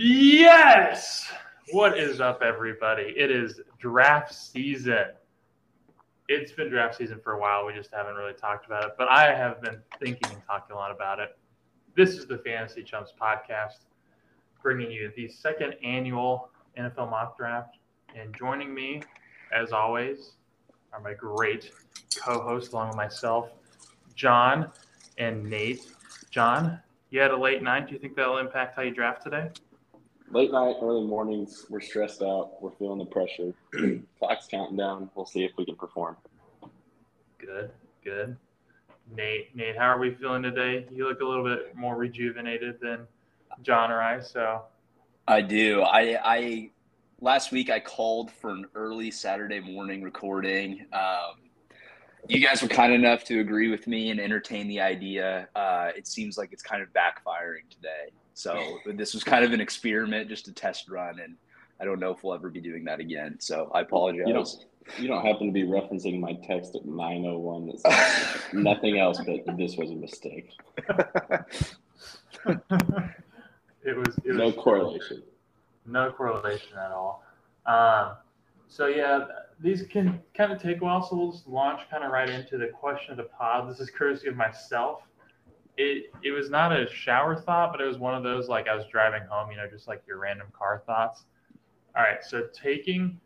Yes! What is up, everybody? It is draft season. It's been draft season for a while. We just haven't really talked about it, but I have been thinking and talking a lot about it. This is the Fantasy Chumps podcast, bringing you the second annual NFL mock draft. And joining me, as always, are my great co hosts, along with myself, John and Nate. John, you had a late night. Do you think that'll impact how you draft today? Late night, early mornings, we're stressed out. We're feeling the pressure. Clock's counting down. We'll see if we can perform. Good, good. Nate, Nate, how are we feeling today? You look a little bit more rejuvenated than John or I. So I do. I, I last week I called for an early Saturday morning recording. Um, you guys were kind enough to agree with me and entertain the idea. Uh, it seems like it's kind of backfiring today. So this was kind of an experiment, just a test run, and I don't know if we'll ever be doing that again. So I apologize. You don't, you don't happen to be referencing my text at 901 that nothing else but this was a mistake. it was it no was correlation. No correlation at all. Um, so yeah, these can kind of take a while, so we'll just launch kind of right into the question of the pod. This is courtesy of myself. It it was not a shower thought, but it was one of those like I was driving home, you know, just like your random car thoughts. All right, so taking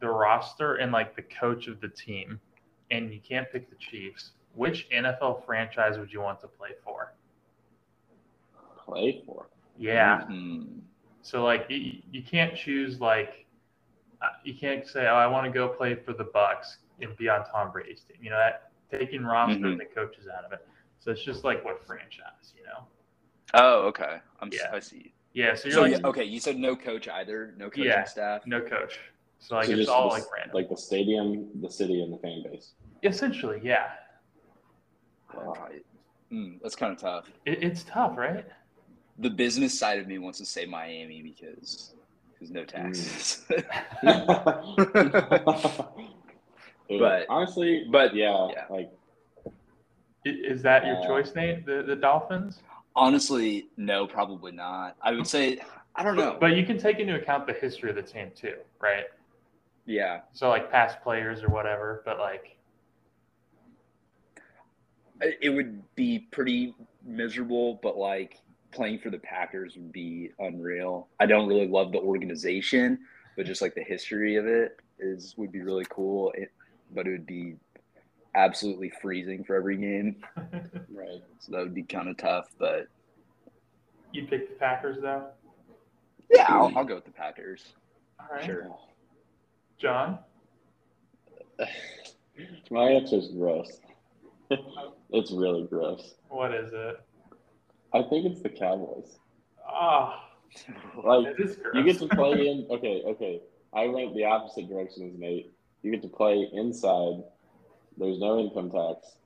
the roster and like the coach of the team, and you can't pick the Chiefs. Which NFL franchise would you want to play for? Play for? Yeah. Mm-hmm. So like you, you can't choose like you can't say oh I want to go play for the Bucs and be on Tom Brady's team. You know that taking roster Mhm. and the coaches out of it. So it's just like what franchise, you know? Oh, okay. I'm. Yeah. I see. Yeah. So you're So like yeah, okay, you said no coach either, no coaching Yeah. staff. no coach. So like So it's all the- like random. Like the stadium, the city, and the fan base. Essentially, yeah. Right. Mm, that's kind of tough. It, it's tough, right? The business side of me wants to say Miami because because no taxes. Dude, But- honestly, but yeah, yeah. like Is that your Uh, choice, Nate? The the Dolphins? Honestly, no, probably not. I would say I don't know. But you can take into account the history of the team too, right? yeah, So like past players or whatever, but like it it would be pretty miserable, but like playing for the Packers would be unreal. I don't really love the organization, but just like the history of it is would be really cool. It, but it would be absolutely freezing for every game, right. so that would be kind of tough. But you pick the Packers though. yeah, I'll, I'll go with the Packers. All right. Sure. John? My answer is gross. it's really gross. What is it? I think it's the Cowboys. Oh, Like you get to play in. Okay, okay. I went the opposite direction as Nate. You get to play inside. There's no income tax,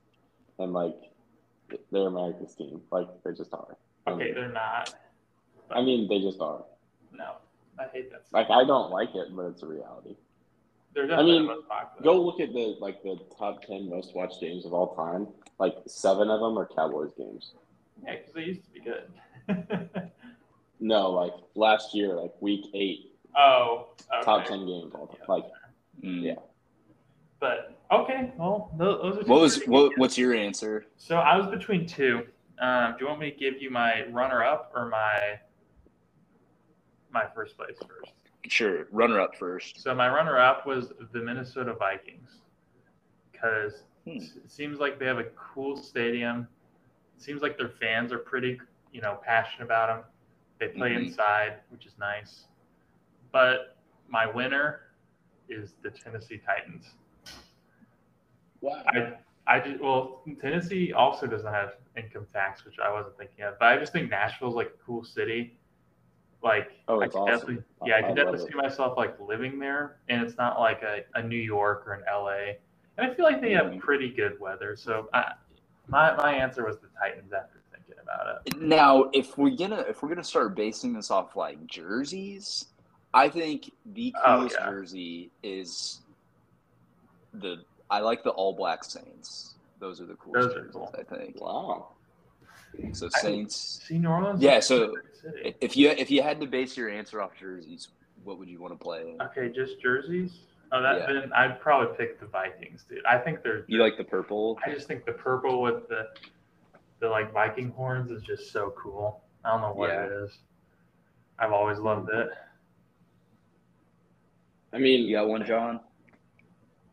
and like they're America's team. Like they just are. okay, they're not. I mean, they just are. No, I hate that. Like I don't like it, but it's a reality. They're definitely mean, the most popular. Go look at the like the top ten most watched games of all time. Like seven of them are Cowboys games. Yeah, because they used to be good. No, like last year, like week eight, oh, okay. top ten games all time. Like Mm. Yeah. But okay, well, tho- those are. two What was what? good What's your answer? So I was between two. Um, do you want me to give you my runner-up or my my first place first? Sure, runner up first. So my runner-up was the Minnesota Vikings because Hmm. it seems like they have a cool stadium. It seems like their fans are pretty, you know, passionate about them. They play Mhm. inside, which is nice. But my winner is the Tennessee Titans. wow. I I just well Tennessee also doesn't have income tax, which I wasn't thinking of. But I just think Nashville's like a cool city. Like Oh, I awesome. definitely yeah, I I could definitely it. see myself like living there and it's not like a, a New York or an LA. And I feel like they have Mhm. pretty good weather. So I, my my answer was the Titans after thinking about it. Now, if we're gonna if we're gonna start basing this off like jerseys, I think the Oh, coolest yeah. jersey is the I like the all black Saints. Those are the coolest Those are jerseys, cool. I think. Wow. So Saints. See, New Orleans. Yeah, so- If you if you had to base your answer off jerseys, what would you want to play? Okay, just jerseys. Oh, that Yeah. then I'd probably pick the Vikings, dude. I think they're. You like the purple? I just think the purple with the the like Viking horns is just so cool. I don't know what Yeah. it is. I've always loved it. I mean, You got one, John?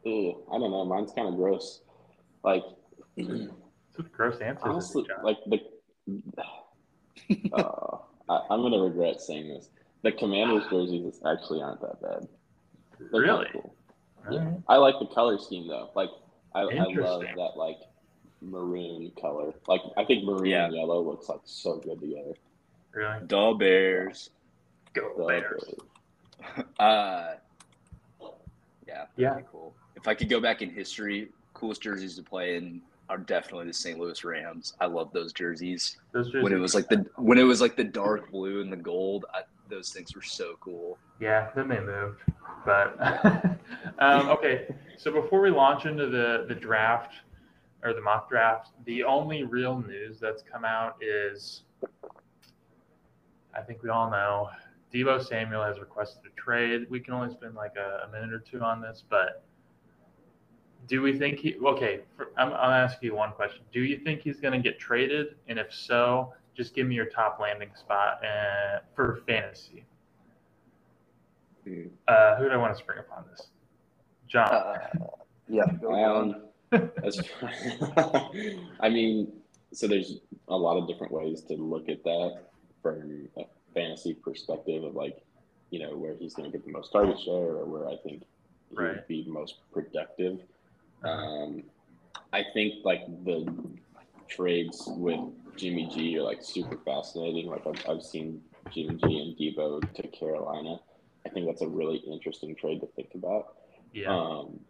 ooh, I don't know. Mine's kind of gross. Like, It's a gross answer. honestly, like the. uh, I, I'm gonna regret saying this. The Commanders jerseys actually aren't that bad. They're kinda Really? Cool. Alright. I like the color scheme though. Like, I, I love that like maroon color. Like, I think maroon Yeah. and yellow looks like so good together. Really? Doll Bears. Go So, Bears. Uh, yeah, Yeah. cool. If I could go back in history, coolest jerseys to play in are definitely the St. Louis Rams. I love those jerseys. Those jerseys. When it was like the when it was like the dark blue and the gold, I, those things were so cool. Yeah, then they moved. But um, okay, so before we launch into the the draft or the mock draft, the only real news that's come out is I think we all know Deebo Samuel has requested a trade. We can only spend like a, a minute or two on this, but do we think he? Okay, for, I'm, I'll ask you one question. Do you think he's going to get traded? And if so, just give me your top landing spot uh, for fantasy. Uh, who do I want to spring upon this? John. Uh, yeah, Um, that's, I mean, so there's a lot of different ways to look at that from a fantasy perspective of like, you know, where he's going to get the most target share or where I think he Right. would be most productive. Uh, Um, I think like the trades with Jimmy G are like super fascinating. Like I've, I've seen Jimmy G and Deebo to Carolina. I think that's a really interesting trade to think about. yeah. Um,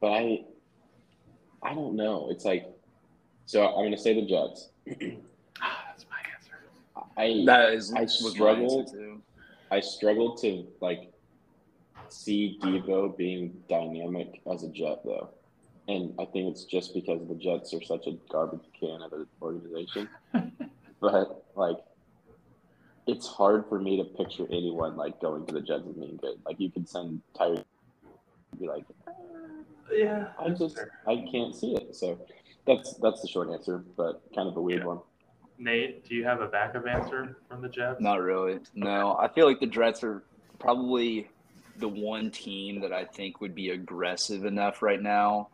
but I, I don't know. It's like, so I'm going to say the Jets. Ah, that's my answer. I that is I was my struggle- answer, too. I struggle to like see Deebo being dynamic as a Jet though, and I think it's just because the Jets are such a garbage can of an organization. but like, it's hard for me to picture anyone like going to the Jets as being good. Like you could send Tyreek, be like, uh, Yeah. I that's just fair. I can't see it. So that's that's the short answer, but kind of a weird Yeah. one. Nate, do you have a backup answer from the Jets? Not really. No, I feel like the Jets are probably the one team that I think would be aggressive enough right now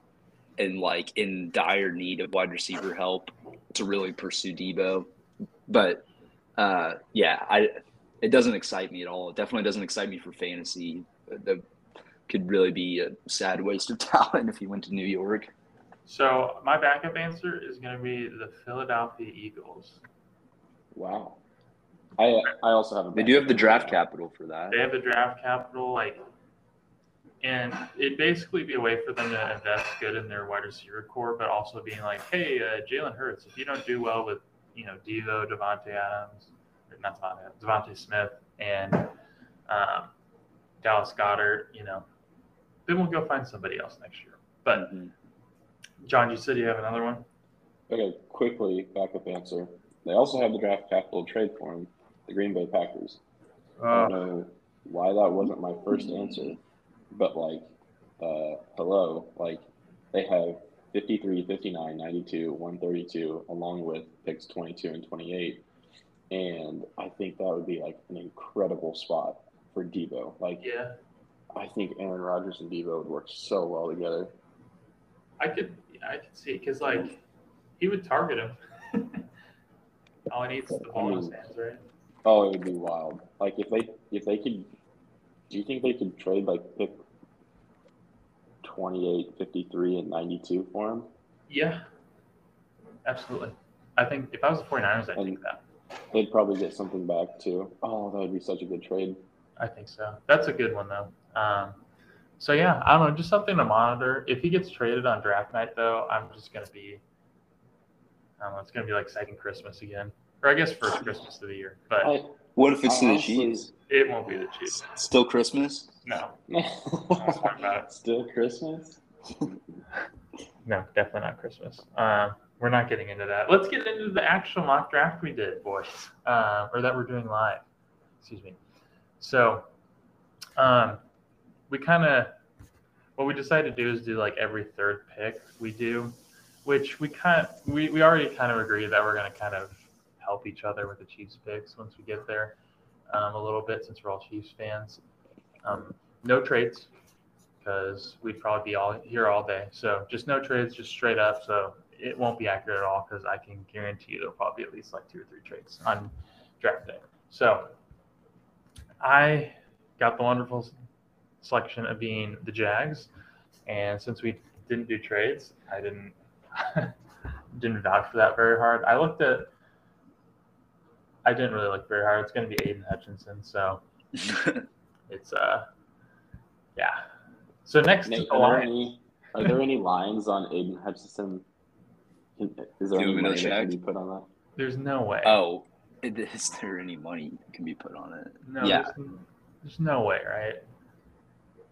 and like in dire need of wide receiver help to really pursue Deebo. But uh, yeah, I it doesn't excite me at all. It definitely doesn't excite me for fantasy. That could really be a sad waste of talent if he went to New York. So my backup answer is going to be the Philadelphia Eagles. Wow. I I also have a They do have the draft capital for that. They have the draft capital, like, and it'd basically be a way for them to invest good in their wide receiver corps, but also being like, hey, uh, Jalen Hurts, if you don't do well with, you know, Devo, Devontae Adams, not Devontae, DeVonta Smith, and um, Dallas Goedert, you know, then we'll go find somebody else next year. But Mhm. John, you said you have another one. Okay, quickly backup answer. They also have the draft capital trade for him, the Green Bay Packers. I Uh, don't know why that wasn't my first answer, but like, uh, hello, like they have 53, 59, 92, 132, along with picks 22 and 28. And I think that would be like an incredible spot for Deebo. Like, yeah, I think Aaron Rodgers and Deebo would work so well together. I could, I could see because like he would target him. All he needs is the ball in his hands, right? Oh, it would be wild. Like if they if they could do you think they could trade like pick 28, 53, and 92 for him? Yeah, absolutely. I think if I was the 49ers, I'd And- think that. They'd probably get something back too. Oh, that would be such a good trade. I think so. That's a good one though. Um, so yeah, I don't know, just something to monitor. If he gets traded on draft night though, I'm just gonna be, I don't know, it's gonna be like second Christmas again, or I guess first Christmas of the year, but I, What if it's to the Honestly- Chiefs? it won't be the Chiefs. Still Christmas? No, about it. Still Christmas? no, definitely not Christmas. Um, we're not getting into that. Let's get into the actual mock draft we did, boys, uh, or that we're doing live. Excuse me. So, um, we kind of what we decided to do is do like every third pick we do, which we kind of, we, we already kind of agreed that we're going to kind of help each other with the Chiefs picks once we get there um, a little bit since we're all Chiefs fans. Um, no trades because we'd probably be all here all day. So just no trades, just straight up. So it won't be accurate at all because I can guarantee you there'll probably be at least like two or three trades on draft day. So I got the wonderful selection of being the Jags, and since we didn't do trades, I didn't didn't vouch for that very hard. I looked at I didn't really look very hard. It's going to be Aidan Hutchinson, so it's uh yeah. So next Nate, are, there any, are there any lines on Aidan Hutchinson? Is there any money that can be put on that? there's no way. oh, is there any money that can be put on it? no, yeah. there's, there's no way, right?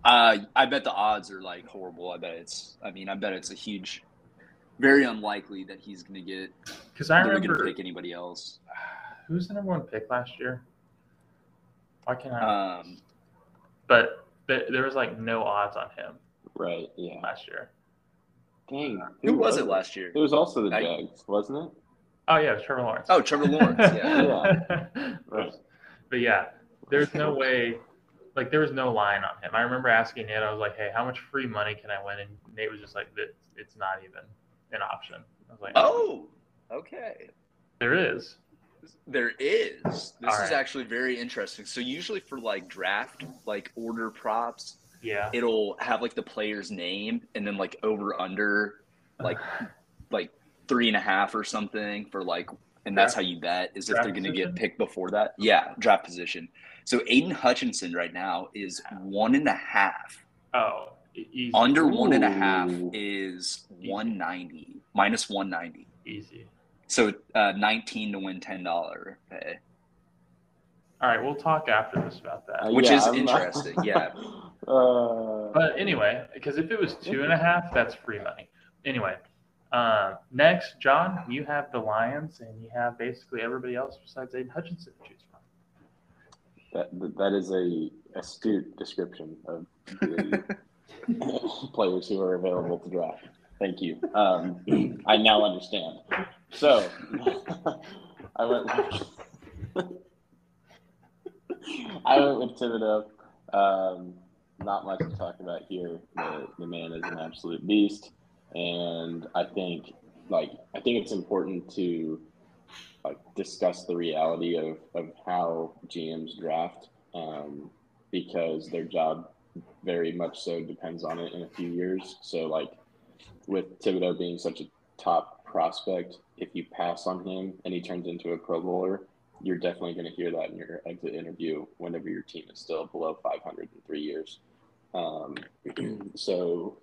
Uh, I bet the odds are like horrible. I bet it's. I mean, I bet it's a huge, very unlikely that he's going to get. Because I They're going to remember pick anybody else. who was the number one pick last year. Why can't I? Um, but th- there was like no odds on him Right. Yeah. last year. Dang. who was it last year? It was also the I- Jags, wasn't it? Oh yeah, it was Trevor Lawrence. Oh, Trevor Lawrence. Yeah. Yeah. Right. But yeah, there's no way. Like there was no line on him. I remember asking Nate. I was like, "Hey, how much free money can I win?" And Nate was just like, "It's it's not even an option." I was like, Oh, okay. there is." There is. This All is right. actually very interesting. So usually for like draft, like order props, Yeah. it'll have like the player's name and then like over under like like three and a half or something for like and that's how you bet is if they're gonna get picked before that. Yeah, draft position. So Aidan Hutchinson right now is one and a half. Oh, easy. Under one and a half is one ninety. Minus one ninety. easy. So uh, nineteen to win ten dollar pay. All right, we'll talk after this about that. Uh, Which is I'm not- interesting, yeah. uh, But anyway, because if it was two and a half, that's free money. Anyway, uh, next, John, you have the Lions, and you have basically everybody else besides Aidan Hutchinson to choose from. that, that is a astute description of the players who are available to draft. Thank you. Um, I now understand. So I went. With, I went with Thibodeaux. Um, not much to talk about here. The, the man is an absolute beast, and I think, like, I think it's important to like discuss the reality of, of how GMs draft um, because their job very much so depends on it in a few years. So like with Thibodeaux being such a top prospect, if you pass on him and he turns into a Pro Bowler, you're definitely going to hear that in your exit interview whenever your team is still below 500 in three years. Um, so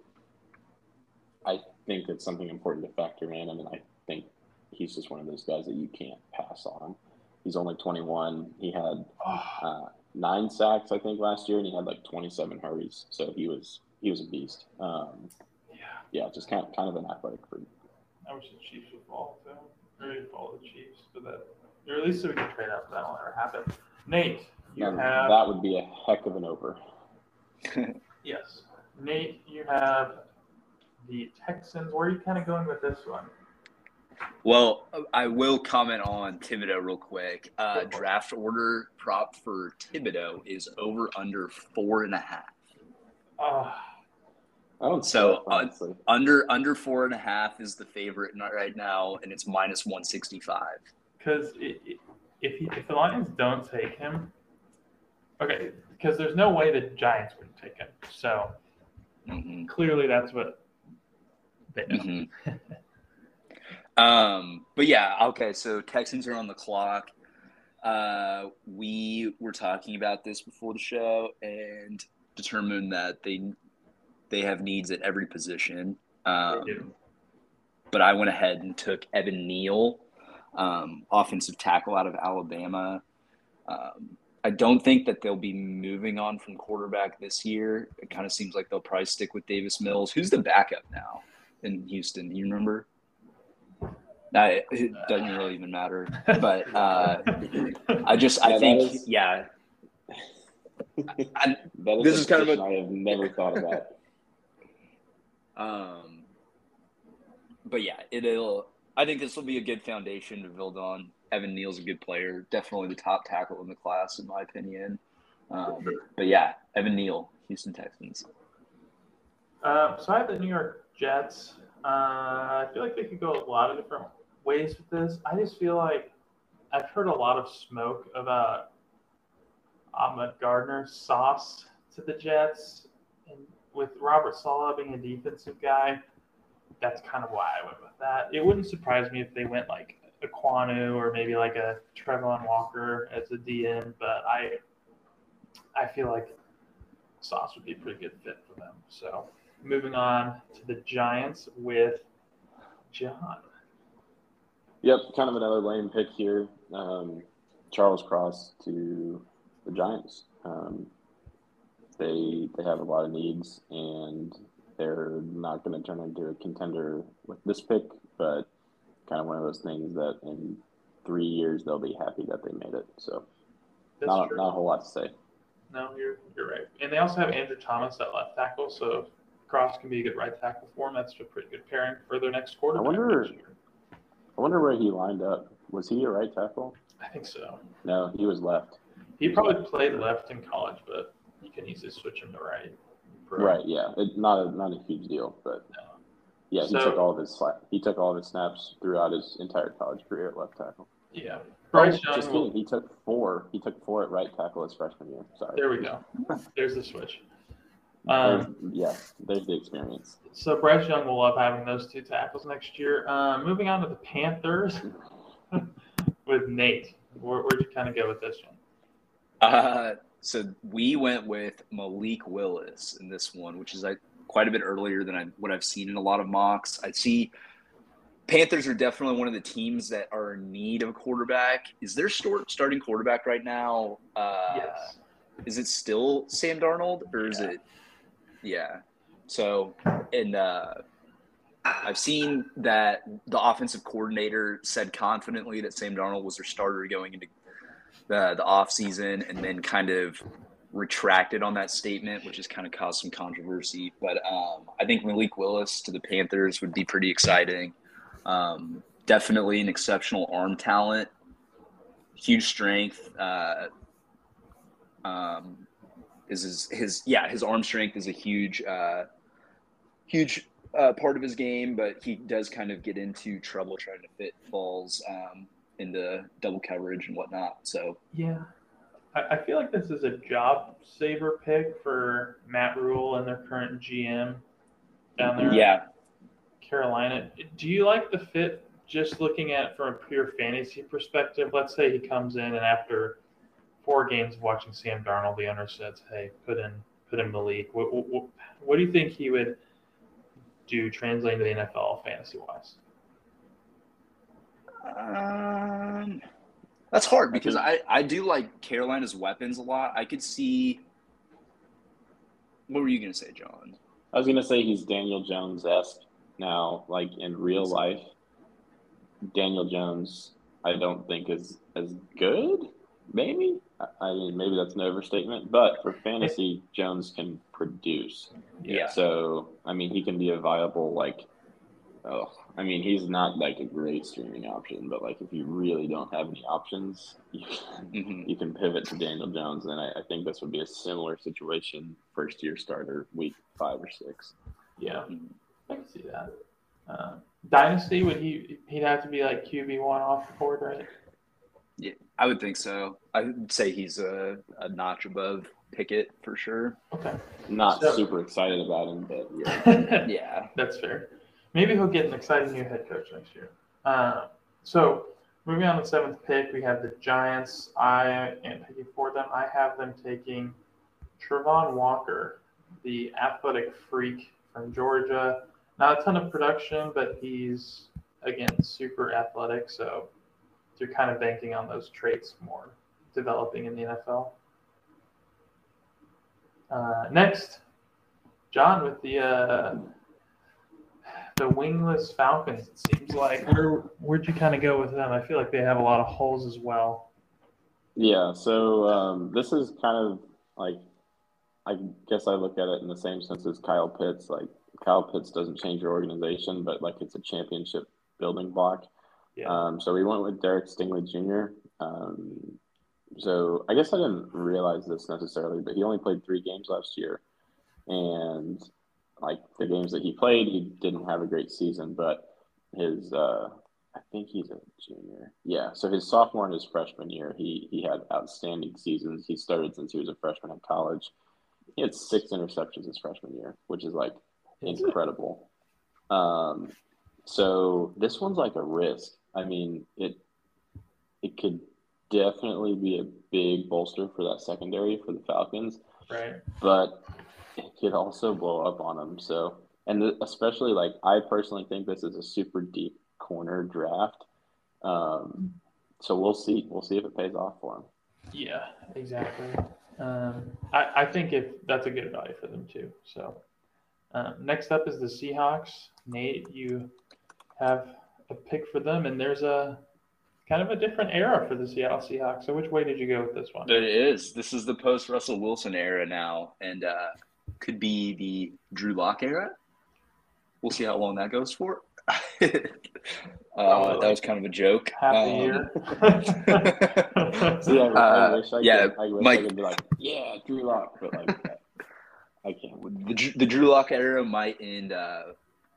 I think it's something important to factor in. I mean, I think he's just one of those guys that you can't pass on. He's only 21. He had uh, nine sacks, I think, last year, and he had like 27 hurries. So he was he was a beast. Um, Yeah, yeah, just kind of, kind of an athletic freak. I wish the Chiefs would fall too. Or they'd follow the Chiefs, but that, or at least so we can trade up. That won't ever happen. Nate, you Now, have that would be a heck of an over. yes. Nate, you have the Texans. Where are you kind of going with this one? Well, I will comment on Thibodeaux real quick. Uh, Go for it. draft order prop for Thibodeaux is over under four and a half. Uh, I don't So, so, uh. Under under four and a half is the favorite not right now, and it's minus one sixty five. because if he, if the Lions don't take him, okay, because there's no way the Giants wouldn't take him. So Mm-hmm. clearly, that's what they know. Mhm. um, but yeah, okay. So Texans are on the clock. Uh, we were talking about this before the show and determined that they they have needs at every position. Um, but I went ahead and took Evan Neal, um, offensive tackle out of Alabama. Um, I don't think that they'll be moving on from quarterback this year. It kind of seems like they'll probably stick with Davis Mills. Who's the backup now in Houston? Do you remember? I, it doesn't really even matter. But uh, I just, I Yeah, think, is- yeah. I, That is This a is kind of a- position I have never thought about. Um, but yeah, it'll. I think this will be a good foundation to build on. Evan Neal's a good player, definitely the top tackle in the class, in my opinion. Um, but yeah, Evan Neal, Houston Texans. Um, so I have the New York Jets. Uh, I feel like they could go a lot of different ways with this. I just feel like I've heard a lot of smoke about Ahmad Gardner's sauce to the Jets, with Robert Saleh being a defensive guy, that's kind of why I went with that. It wouldn't surprise me if they went like a Ekwonu or maybe like a Travon Walker as a DN, but I I feel like Sauce would be a pretty good fit for them. So moving on to the Giants with John. Yep, kind of another lame pick here. Um, Charles Cross to the Giants. Um, they they have a lot of needs, and they're not going to turn into a contender with this pick, but kind of one of those things that in three years they'll be happy that they made it. So That's not, true. not a whole lot to say. No, you're you're right. And they also have Andrew Thomas at left tackle, so if Cross can be a good right tackle for them. That's a pretty good pairing for their next quarterback. wonder- I wonder where he lined up. Was he a right tackle? I think so. No, he was left. He probably played left in college, but can easily switch him to right. Pro. Right, yeah. It, not a not a huge deal, but No. yeah, he So- took all of his sla- he took all of his snaps throughout his entire college career at left tackle. Yeah. Bryce Oh, just Young. Kidding. He took four. He took four at right tackle his freshman year. Sorry. there we go. There's the switch. Um, There's- yeah, there's the experience. So Bryce Young will love having those two tackles next year. Uh, moving on to the Panthers with Nate. Where, where'd you kind of go with this one? Uh, so we went with Malik Willis in this one, which is like quite a bit earlier than I, what I've seen in a lot of mocks. I see Panthers are definitely one of the teams that are in need of a quarterback. Is their start, starting quarterback right now? Uh, yes. Is it still Sam Darnold or is Yeah. it? Yeah. So, and uh, I've seen that the offensive coordinator said confidently that Sam Darnold was their starter going into the the off season, and then kind of retracted on that statement, which has kind of caused some controversy. But um, I think Malik Willis to the Panthers would be pretty exciting. Um, definitely an exceptional arm talent, huge strength. Uh, um, is his, his yeah his arm strength is a huge uh, huge uh, part of his game, but he does kind of get into trouble trying to fit balls um, into double coverage and whatnot. So Yeah. I, I feel like this is a job saver pick for Matt Rhule and their current GM down there yeah, Carolina. Do you like the fit just looking at it from a pure fantasy perspective? Let's say he comes in and after four games of watching Sam Darnold, the owner says, "Hey, put in put in Malik." What, what, what do you think he would do translating to the NFL fantasy wise? Um, that's hard because I I do like Carolina's weapons a lot. I could see. What were you gonna say, John? I was gonna say he's Daniel Jones esque now, like in real life. Daniel Jones, I don't think is as good. Maybe I- I mean maybe that's an overstatement, but for fantasy, Jones can produce. Yeah. So I mean he can be a viable like. Oh, I mean he's not like a great streaming option, but like if you really don't have any options, you can, Mhm. you can pivot to Daniel Jones, and I, I think this would be a similar situation. First year starter, week five or six. Yeah. I can see that. Uh, Dynasty would he? He'd have to be like QB one off the board, right? Yeah, I would think so. I would say he's a, a notch above Pickett for sure. Okay. Not So- super excited about him, but yeah. Yeah. That's fair. Maybe he'll get an exciting new head coach next year. Uh, so, moving on to seventh pick, we have the Giants. I am picking for them. I have them taking Travon Walker, the athletic freak from Georgia. Not a ton of production, but he's, again, super athletic. So, you're kind of banking on those traits more developing in the NFL. Uh, next, John with the uh, the wingless Falcons. It seems like where where'd you kind of go with them? I feel like they have a lot of holes as well. Yeah, so um, this is kind of like, I guess I look at it in the same sense as Kyle Pitts. Like Kyle Pitts doesn't change your organization, but like it's a championship building block. Yeah. Um, so we went with Derek Stingley Jr. Um, so I guess I didn't realize this necessarily, but he only played three games last year, and like the games that he played, he didn't have a great season. But his, uh, I think he's a junior. Yeah, so his sophomore and his freshman year, he he had outstanding seasons. He started since he was a freshman in college. He had six interceptions his freshman year, which is like incredible. Um, so this one's like a risk. I mean, it it could definitely be a big bolster for that secondary for the Falcons, Right. but could also blow up on them. So, and especially like I personally think this is a super deep corner draft. Um, so we'll see. We'll see if it pays off for them. Yeah, exactly. Um, I, I think if that's a good value for them too. So um, next up is the Seahawks. Nate, you have a pick for them, and there's a kind of a different era for the Seattle Seahawks. So which way did you go with this one? It is. This is the post Russell Wilson era now, and uh, could be the Drew Lock era. We'll see how long that goes for. uh, that was kind of a joke. Half a Um, year. See, I, Uh, wish I yeah, could, I wish Mike- I could be like, yeah, Drew Lock, but like, I can't. the, the Drew Lock era might end uh,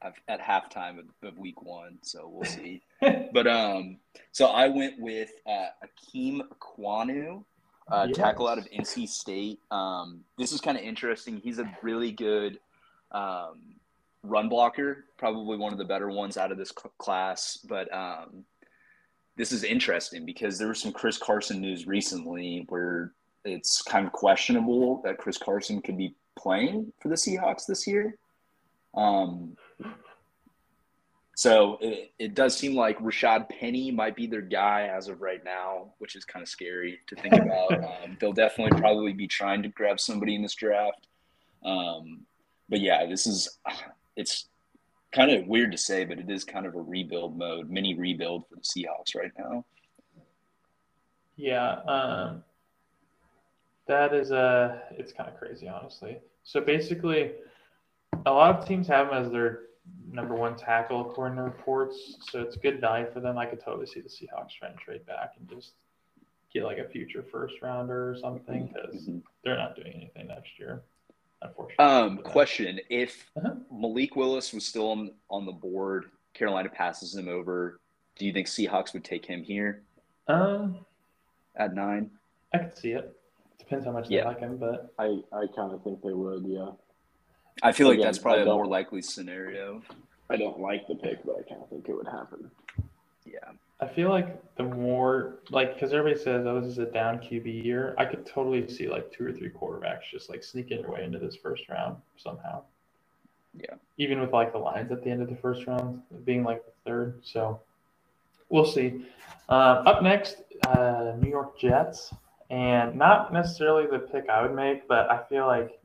at- at halftime of, of week one, so we'll see. but um, so I went with uh, Ikem Ekwonu, uh, Yes. tackle out of NC State. Um, this is kind of interesting. He's a really good um, run blocker, probably one of the better ones out of this cl- class. But um, this is interesting because there was some Chris Carson news recently where it's kind of questionable that Chris Carson could be playing for the Seahawks this year. Um, so it, it does seem like Rashad Penny might be their guy as of right now, which is kind of scary to think about. um, they'll definitely probably be trying to grab somebody in this draft. Um, but yeah, this is it's kind of weird to say, but it is kind of a rebuild mode, mini rebuild for the Seahawks right now. Yeah, um, that is a it's kind of crazy, honestly. So basically, a lot of teams have them as their number one tackle according to reports. So it's a good value for them. I could totally see the Seahawks trying to trade back and just get like a future first rounder or something because Mhm. they're not doing anything next year, unfortunately. Um, question: If Uh-huh. Malik Willis was still on on the board, Carolina passes him over. Do you think Seahawks would take him here Um, at nine? I could see it. Depends how much they like him, but I, I kind of think they would, yeah. I feel like Again, that's probably a more likely scenario. I don't like the pick, but I kind of think it would happen. Yeah. I feel like the more like because everybody says, "Oh, this is a down QB year." I could totally see like two or three quarterbacks just like sneaking their way into this first round somehow. Yeah. Even with like the lines at the end of the first round being like the third, so we'll see. Um, up next, uh, New York Jets, and not necessarily the pick I would make, but I feel like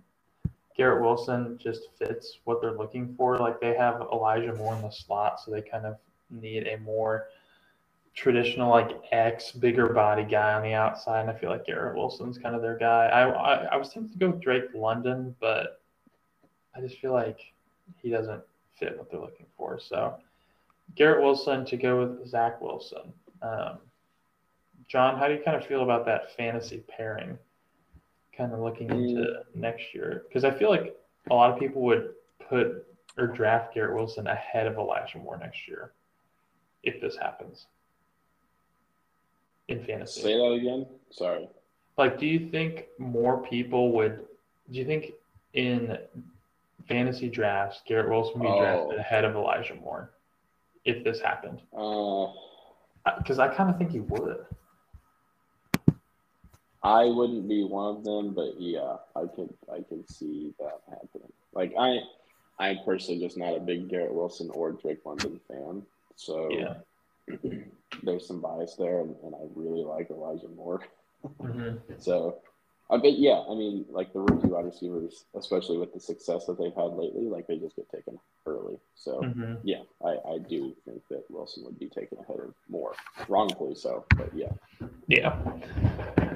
Garrett Wilson just fits what they're looking for. Like they have Elijah Moore in the slot, so they kind of need a more traditional like X bigger body guy on the outside. And I feel like Garrett Wilson's kind of their guy. I, I I was tempted to go with Drake London, but I just feel like he doesn't fit what they're looking for. So Garrett Wilson to go with Zach Wilson. Um, John, how do you kind of feel about that fantasy pairing? Kind of looking into next year, because I feel like a lot of people would put or draft Garrett Wilson ahead of Elijah Moore next year, if this happens in fantasy. Say that again. Sorry. Like, do you think more people would? Do you think in fantasy drafts Garrett Wilson would be Oh. drafted ahead of Elijah Moore if this happened? Uh, Because I kind of think he would. I wouldn't be one of them, but yeah, I could I could see that happening. Like I, I'm personally just not a big Garrett Wilson or Drake London fan, so Yeah. there's some bias there, and, and I really like Elijah Moore. hmm So I bet, yeah. I mean, like the rookie wide receivers, especially with the success that they've had lately, like they just get taken early. So, Mhm. yeah, I, I do think that Wilson would be taken ahead of more, wrongfully so, but yeah. Yeah.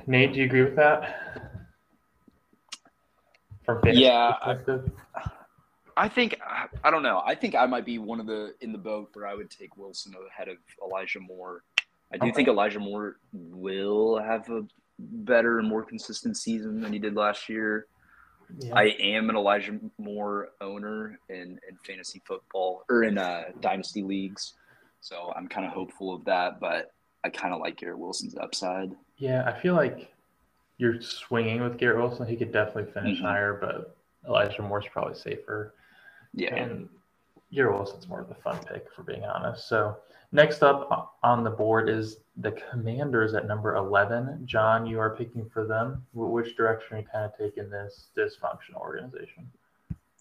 Nate, do you agree with that? From Yeah, I- I think I- I don't know. I think I might be one of the in the boat where I would take Wilson ahead of Elijah Moore. I do Okay. think Elijah Moore will have a better and more consistent season than he did last year. Yeah. I am an Elijah Moore owner in, in fantasy football or in uh, dynasty leagues, so I'm kind of hopeful of that. But I kind of like Garrett Wilson's upside. Yeah, I feel like you're swinging with Garrett Wilson. He could definitely finish Mhm. higher, but Elijah Moore's probably safer. Yeah, And Garrett Wilson's more of the fun pick, for being honest. So next up on the board is the Commanders at number 11. John, you are picking for them. Which direction are you kind of taking this dysfunctional organization?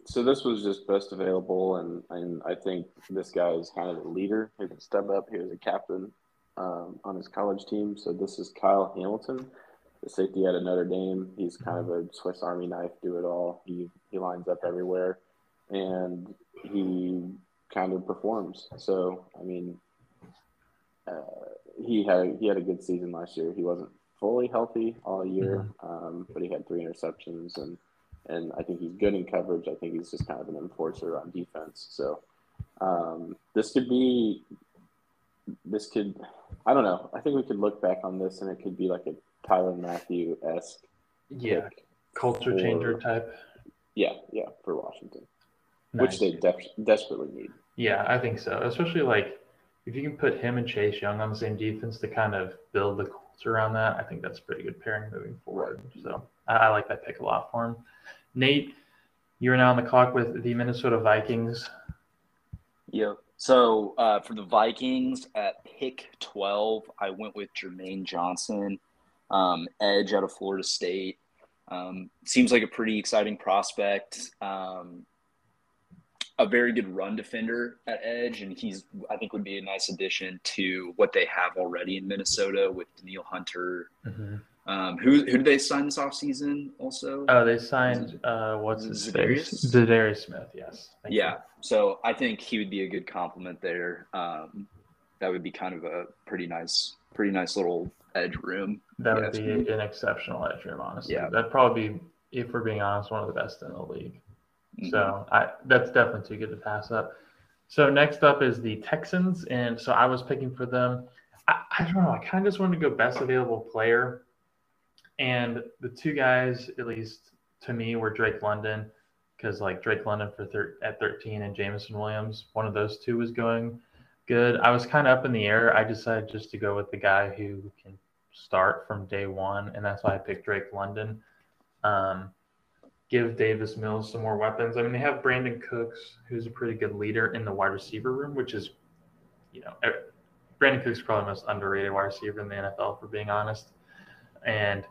So this was just best available, and, and I think this guy is kind of the leader who can step up. He was a captain um, on his college team. So this is Kyle Hamilton, the safety of Notre Dame. He's kind of a Swiss Army knife, do it all. He he lines up everywhere, and he kind of performs. So I mean, uh, he had he had a good season last year. He wasn't fully healthy all year, um, but he had three interceptions and and I think he's good in coverage. I think he's just kind of an enforcer on defense. So um, this could be, this could, I don't know. I think we could look back on this and it could be like a Tyrann Mathieu esque. Yeah, culture changer type. Yeah, yeah, for Washington, Nice. which they def- desperately need. Yeah, I think so. Especially like if you can put him and Chase Young on the same defense to kind of build the culture around that, I think that's a pretty good pairing moving forward. So I, I like that pick a lot for him. Nate, you're now on the clock with the Minnesota Vikings. Yep. So uh, for the Vikings at pick 12, I went with Jermaine Johnson, um, edge out of Florida State. Um, seems like a pretty exciting prospect. Um, a very good run defender at edge, and he's I think would be a nice addition to what they have already in Minnesota with Danielle Hunter. Um, who who did they sign this offseason also? Oh, they signed uh, what's his Za'Darius? Za'Darius Smith. Yes. Thank Yeah. So I think he would be a good compliment there. Um, that would be kind of a pretty nice, pretty nice little edge room. That would be an exceptional edge room, honestly. Yeah. That'd probably be, if we're being honest, one of the best in the league. Mhm. So I that's definitely too good to pass up. So next up is the Texans, and so I was picking for them. I, I don't know. I kind of just wanted to go best available player, and the two guys, at least to me, were Drake London, because like Drake London for thir- at 13 and Jameson Williams, one of those two was going good. I was kind of up in the air. I decided just to go with the guy who can start from day one, and that's why I picked Drake London. Um, give Davis Mills some more weapons. I mean, they have Brandin Cooks, who's a pretty good leader in the wide receiver room, which is, you know, Brandin Cooks probably the most underrated wide receiver in the NFL, for being honest. And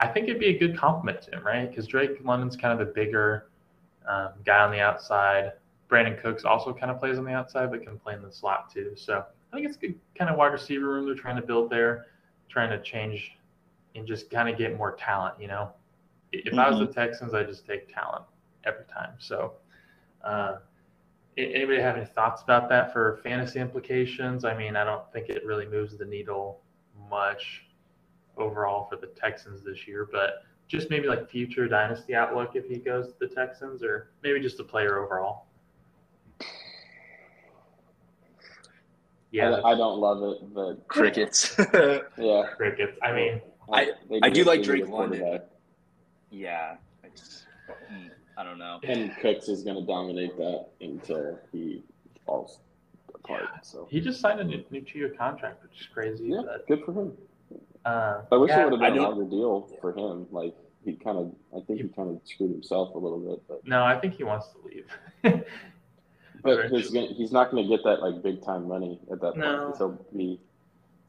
I think it'd be a good compliment to him, right? Because Drake London's kind of the bigger um, guy on the outside. Brandin Cooks also kind of plays on the outside, but can play in the slot too. So I think it's a good kind of wide receiver room they're trying to build there, trying to change and just kind of get more talent, you know? If I was the Texans, I just take talent every time. So, uh, anybody have any thoughts about that for fantasy implications? I mean, I don't think it really moves the needle much overall for the Texans this year, but just maybe like future dynasty outlook if he goes to the Texans, or maybe just the player overall. Yeah, I, I don't love it, but Crickets. yeah. crickets. I mean, I- they I do like they need a Drake London. Quarterback. yeah. I, just, hmm, I don't know. And Cooks is going to dominate that until he falls apart. So he just signed a new, new two-year contract, which is crazy. yeah, But good for him. uh, I wish yeah, it would have been a longer deal for him. Like he kind of, I think he kind of screwed himself a little bit. But No, I think he wants to leave. but he's gonna, he's not going to get that like big time money at that No. point. He'll be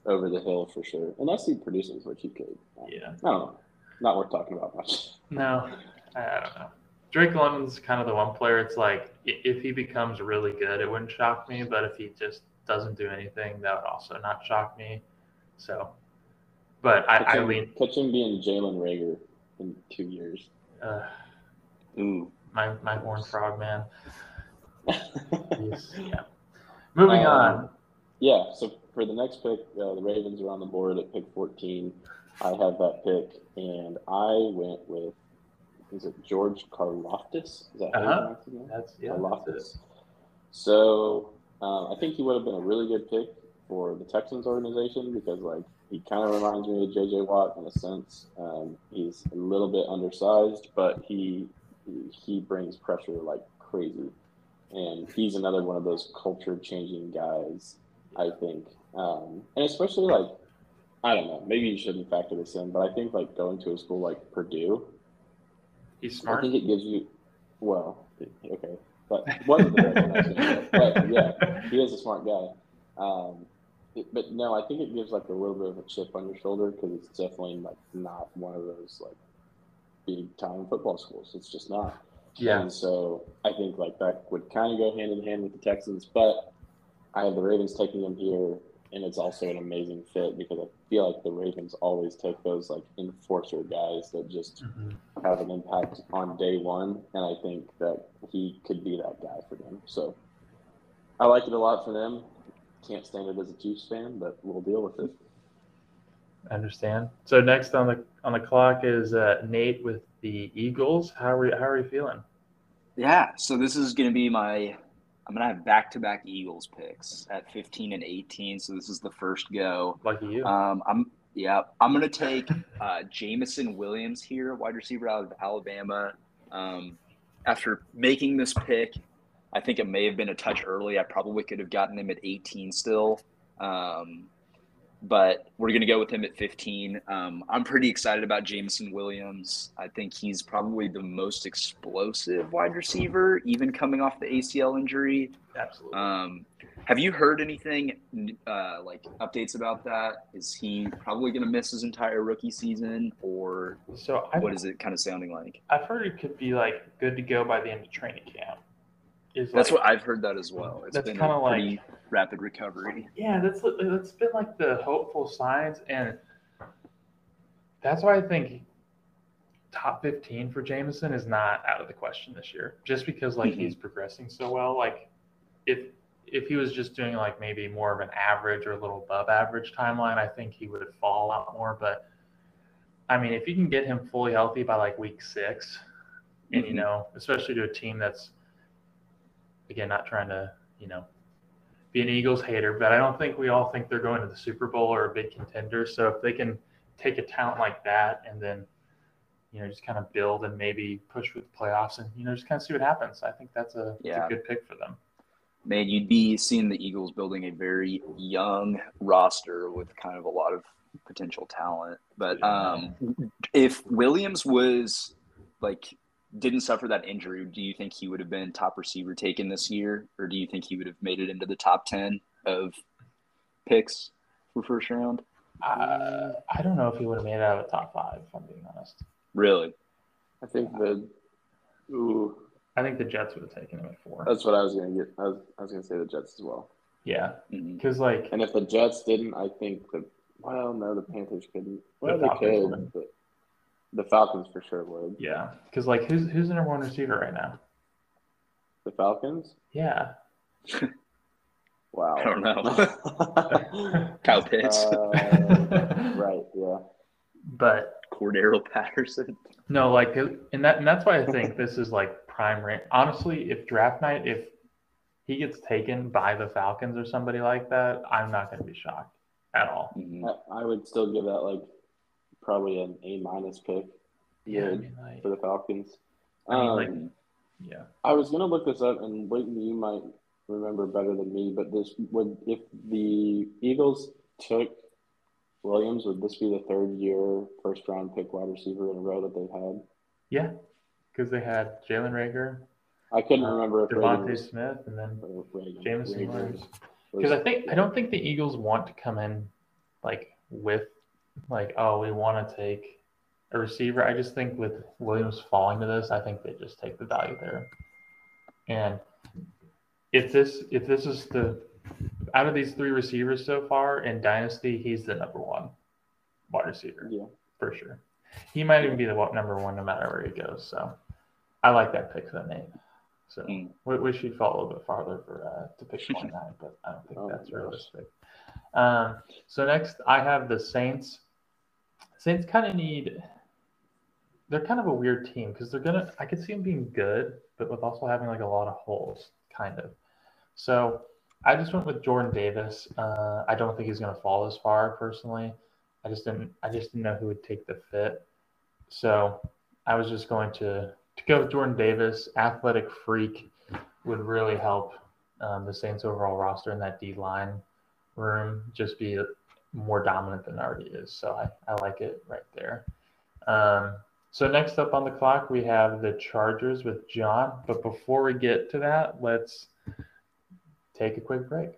over the hill for sure, unless he produces, which he could. yeah. I don't know. Not worth talking about much. No, I, I don't know. Drake London's kind of the one player. It's like if he becomes really good, it wouldn't shock me. But if he just doesn't do anything, that would also not shock me. So, but I, Catch I him, lean. catch him being Jalen Reagor. in two years. Uh, Ooh. my my horn frog man. Yeah. Moving Um, on. Yeah, so for the next pick, uh, the Ravens are on the board at pick 14. I have that pick, and I went with, is it George Karlaftis? Is that how Uh-huh. pronounce his name? That's yeah. Karlaftis. that's. So um, I think he would have been a really good pick for the Texans organization because, like, he kind of reminds me of J.J. Watt in a sense. Um, he's a little bit undersized, but he he brings pressure like crazy, and he's another one of those culture changing guys. I think, um, and especially like I don't know, maybe you shouldn't factor this in, but I think like going to a school like Purdue He's smart. I think it gives you, well, okay, but wasn't the direction I was going to go. But yeah, he is a smart guy. Um, it- but no, I think it gives like a little bit of a chip on your shoulder because it's definitely like not one of those like big time football schools. It's just not. Yeah. And so I think like that would kind of go hand in hand with the Texans, but I have the Ravens taking them here, and it's also an amazing fit because I feel like the Ravens always take those like enforcer guys that just Mhm. have an impact on day one, and I think that he could be that guy for them. So I like it a lot for them. Can't stand it as a Chiefs fan, but we'll deal with it. I understand. So next on the on the clock is uh, Nate with the Eagles. How are you, how are you feeling? Yeah, so this is going to be my. I'm going to have back to back Eagles picks at 15 and 18. So this is the first go. Lucky you. Um, I'm yeah, I'm going to take uh, Jameson Williams here, wide receiver out of Alabama. Um, after making this pick, I think it may have been a touch early. I probably could have gotten him at 18 still. Um, but we're going to go with him at 15. Um, I'm pretty excited about Jameson Williams. I think he's probably the most explosive wide receiver, even coming off the ACL injury. Absolutely. Um, have you heard anything uh, like updates about that? Is he probably going to miss his entire rookie season, or so I, what is it kind of sounding like? I've heard it could be like good to go by the end of training camp. Is That's like, what I've heard that as well. It's That's been kinda like- pretty rapid recovery. Yeah, that's that's been like the hopeful signs, and that's why I think top fifteen for Jameson is not out of the question this year. Just because like Mhm. he's progressing so well. Like if if he was just doing like maybe more of an average or a little above average timeline, I think he would fall a lot more. But I mean, if you can get him fully healthy by like week six, and you Mhm. know, especially to a team that's again not trying to you know be an Eagles hater, but I don't think we all think they're going to the Super Bowl or a big contender. So if they can take a talent like that and then, you know, just kind of build and maybe push with playoffs and, you know, just kind of see what happens. I think that's a, Yeah. a good pick for them. Man, you'd be seeing the Eagles building a very young roster with kind of a lot of potential talent. But um, if Williams was like didn't suffer that injury, do you think he would have been top receiver taken this year, or do you think he would have made it into the top ten of picks for first round? Uh, I don't know if he would have made it out of the top five, if I'm being honest. Really? I think the, ooh, I think the Jets would have taken him at four. that's what I was gonna get. I was, I was gonna say the Jets as well. Yeah. Because, like, And if the Jets didn't, I think the, well, no, the Panthers couldn't. Well, they could, but the Falcons for sure would. yeah. Because, like, who's, who's the number one receiver right now? The Falcons? Yeah. Wow. I don't know. Kyle Pitts, Uh, right. Yeah. But Cordarrelle Patterson. No, like, and that, and that's why I think this is like prime range. Honestly, if draft night, if he gets taken by the Falcons or somebody like that, I'm not going to be shocked at all. I, I would still give that like probably an A minus pick. Yeah, I mean, like, for the Falcons. I mean, Um, like- yeah. I was gonna look this up, and Leighton, you might remember better than me. But this would, if the Eagles took Williams, would this be the third year first round pick wide receiver in a row that they've had? Yeah, because they had Jalen Reagor, I couldn't uh, remember if DeVonta Reagan Smith, and then Reagan- Jameson. Because I think I don't think the Eagles want to come in like with like oh we want to take a receiver. I just think with Williams falling to this, I think they just take the value there. And if this if this is the out of these three receivers so far in Dynasty, he's the number one wide receiver yeah. for sure. he might even be the number one no matter where he goes. So I like that pick for name So Mm. we wish he'd fall a little bit farther for uh, to pick 29, but I don't think Oh, that's realistic. Um, so next, I have the Saints. Saints kind of need. They're kind of a weird team because they're gonna. I could see them being good, but with also having like a lot of holes, kind of. So I just went with Jordan Davis. Uh, I don't think he's gonna fall this far personally. I just didn't. I just didn't know who would take the fit. So I was just going to to go with Jordan Davis, athletic freak, would really help um, the Saints' overall roster in that D line room just be more dominant than it already is. So I, I like it right there. Um, so next up on the clock, we have the Chargers with John. But before we get to that, let's take a quick break.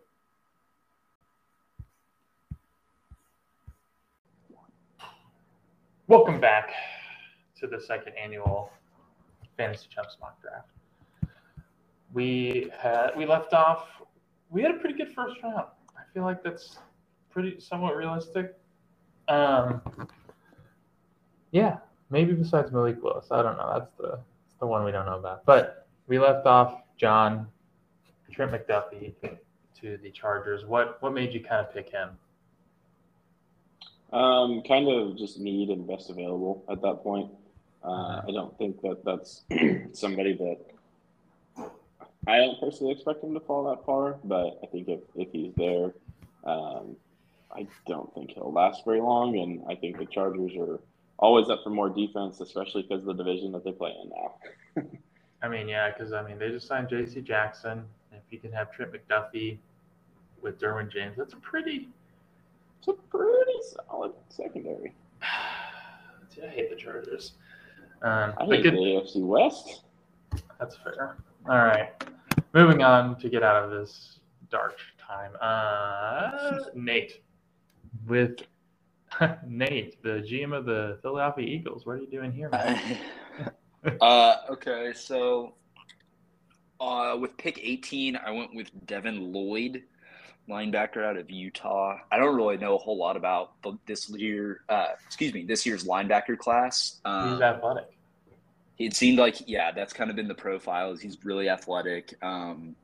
Welcome back to the second annual Fantasy Chumps mock draft. We had we left off. We had a pretty good first round. I feel like that's pretty somewhat realistic. Um, yeah, maybe besides Malik Willis, I don't know. That's the that's the one we don't know about. But we left off John Trent McDuffie to the Chargers. What what made you kind of pick him? Um, kind of just need and best available at that point. Uh, I don't think that that's somebody that I don't personally expect him to fall that far, but I think if, if he's there, um, I don't think he'll last very long. And I think the Chargers are always up for more defense, especially because of the division that they play in now. I mean, yeah, because I mean they just signed J.C. Jackson. If you can have Trent McDuffie with Derwin James, that's a pretty. It's a pretty solid secondary. I hate the Chargers. Um, I hate could- the AFC West. That's fair. All right. Moving on to get out of this dark time. Uh, Nate. With Nate, the GM of the Philadelphia Eagles. What are you doing here, man? uh, okay, so uh, with pick 18, I went with Devin Lloyd, linebacker out of Utah. I don't really know a whole lot about the, this year. Uh, excuse me, this year's linebacker class. Um, He's athletic. it seemed like yeah that's kind of been the profile is he's really athletic um,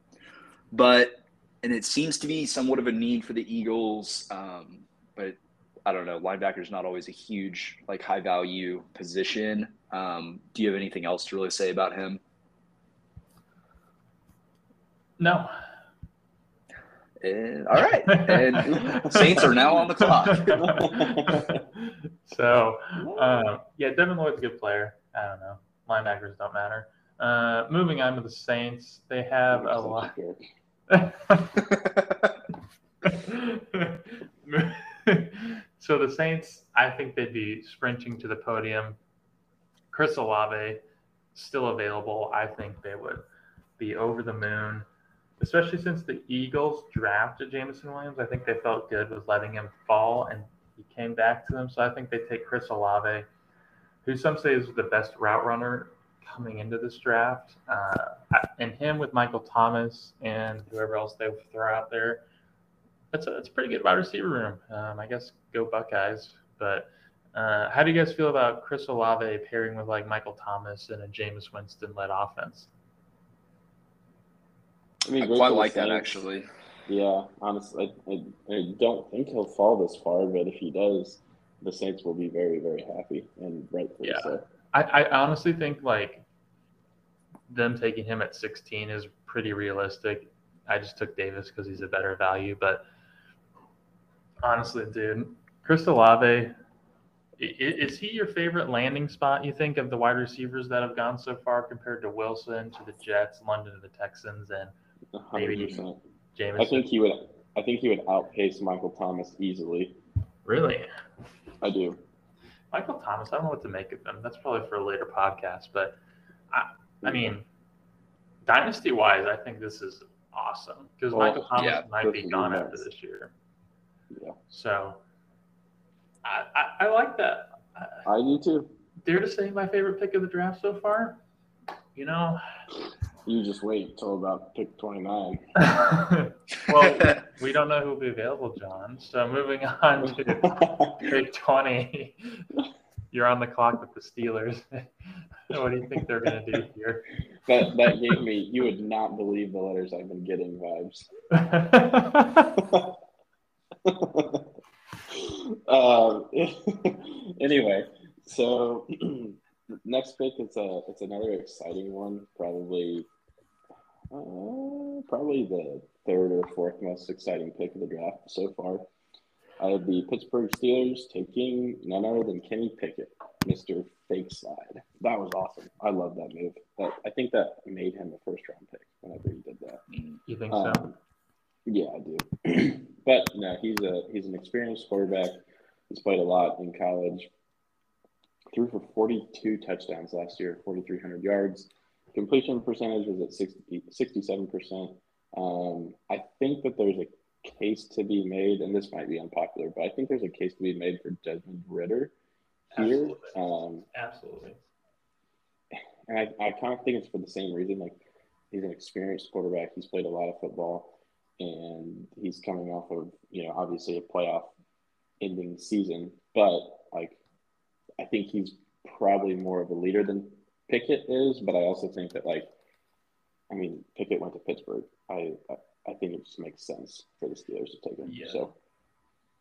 but and it seems to be somewhat of a need for the eagles um, but i don't know linebacker's not always a huge like high value position um, do you have anything else to really say about him No. and, all right and saints are now on the clock so, uh, yeah, Devin Lloyd's a good player. I don't know. Linebackers don't matter. Uh, moving on to the Saints, they have a lot. so the Saints, I think they'd be sprinting to the podium. Chris Olave, still available. I think they would be over the moon, especially since the Eagles drafted Jameson Williams. I think they felt good with letting him fall, and he came back to them. So I think they take Chris Olave, who some say is the best route runner coming into this draft, uh, and him with Michael Thomas and whoever else they throw out there. That's a, that's a pretty good wide receiver room. Um, I guess go Buckeyes. But uh, how do you guys feel about Chris Olave pairing with like Michael Thomas and a Jameis Winston led offense? I mean, i great quite like that Saints. actually Yeah, honestly, I, I, I don't think he'll fall this far, but if he does, the Saints will be very, very happy and rightfully Yeah. so. I, I honestly think like them taking him at 16 is pretty realistic. I just took Davis because he's a better value, but honestly, dude, Chris Olave, is he your favorite landing spot? You think of the wide receivers that have gone so far compared to Wilson to the Jets, London to the Texans, and Maybe- percent. Jameis? I think he would. I think he would outpace Michael Thomas easily. really. I do. Michael Thomas, I don't know what to make of him. That's probably for a later podcast, but I, I mean, dynasty wise, I think this is awesome because Well, Michael Thomas yeah, might be be gone nice. after this year. Yeah, So I, I, I like that. I, do too. dare to say my favorite pick of the draft so far. You know, You just wait until about pick twenty nine. well, we don't know who will be available, John. So moving on to pick 20. you're on the clock with the Steelers. what do you think they're going to do here? That that gave me you would not believe the letters I've been getting vibes. um, anyway, so next pick is a it's another exciting one. Probably, uh, probably the third or fourth most exciting pick of the draft so far. I have the Pittsburgh Steelers taking none other than Kenny Pickett, Mister Fake Slide. That was awesome. I love that move. That I think that made him a first round pick whenever he did that. You think so? Yeah, I do. but no, he's a he's an experienced quarterback. He's played a lot in college. Threw for 42 touchdowns last year, 4,300 yards. Completion percentage was at 60, 67%. Um, I think that there's a case to be made, and this might be unpopular, but I think there's a case to be made for Desmond Ridder here. Absolutely. Um, Absolutely. and I, I kind of think it's for the same reason. Like he's an experienced quarterback. He's played a lot of football, and he's coming off of you know obviously a playoff ending season. But like, I think he's probably more of a leader than Pickett is. But I also think that like, I mean, Pickett went to Pittsburgh. I I, I think it just makes sense for the Steelers to take him. Yeah. So.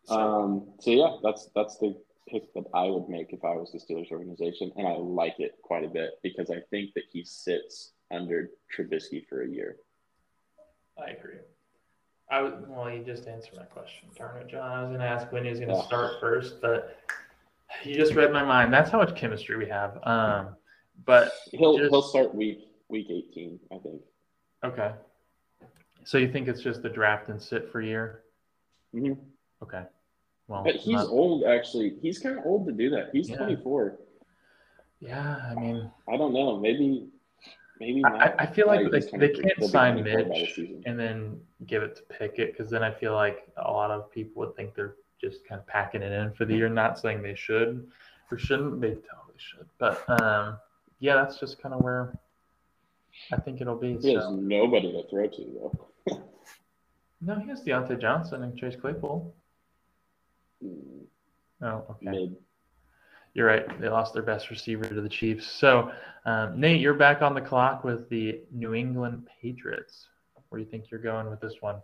So, Um, so yeah, that's that's the pick that I would make if I was the Steelers organization, and I like it quite a bit because I think that he sits under Trubisky for a year. I agree. I was, well, you just answered my question. Darn it, John. I was going to ask when he was going to Yeah. start first, but you just read my mind. That's how much chemistry we have. Um, but He'll Just- he'll start week week eighteen, I think. okay. So you think it's just the draft and sit for a year? Mhm. Okay. Well, But he's not- old, actually. He's kind of old to do that. He's Yeah. twenty four. yeah. I mean, I don't know. Maybe maybe I, not. I- I feel like Like, they, they can't sign 24 Mitch and then give it to Pickett because then I feel like a lot of people would think they're just kind of packing it in for the year. Not saying they should or shouldn't. They totally should. But um, yeah, that's just kind of where I think it'll be. He has So. nobody to throw to though. No, he has Diontae Johnson and Chase Claypool. Mm, Oh, okay. Mid. You're right. They lost their best receiver to the Chiefs. So, um, Nate, you're back on the clock with the New England Patriots. Where do you think you're going with this one?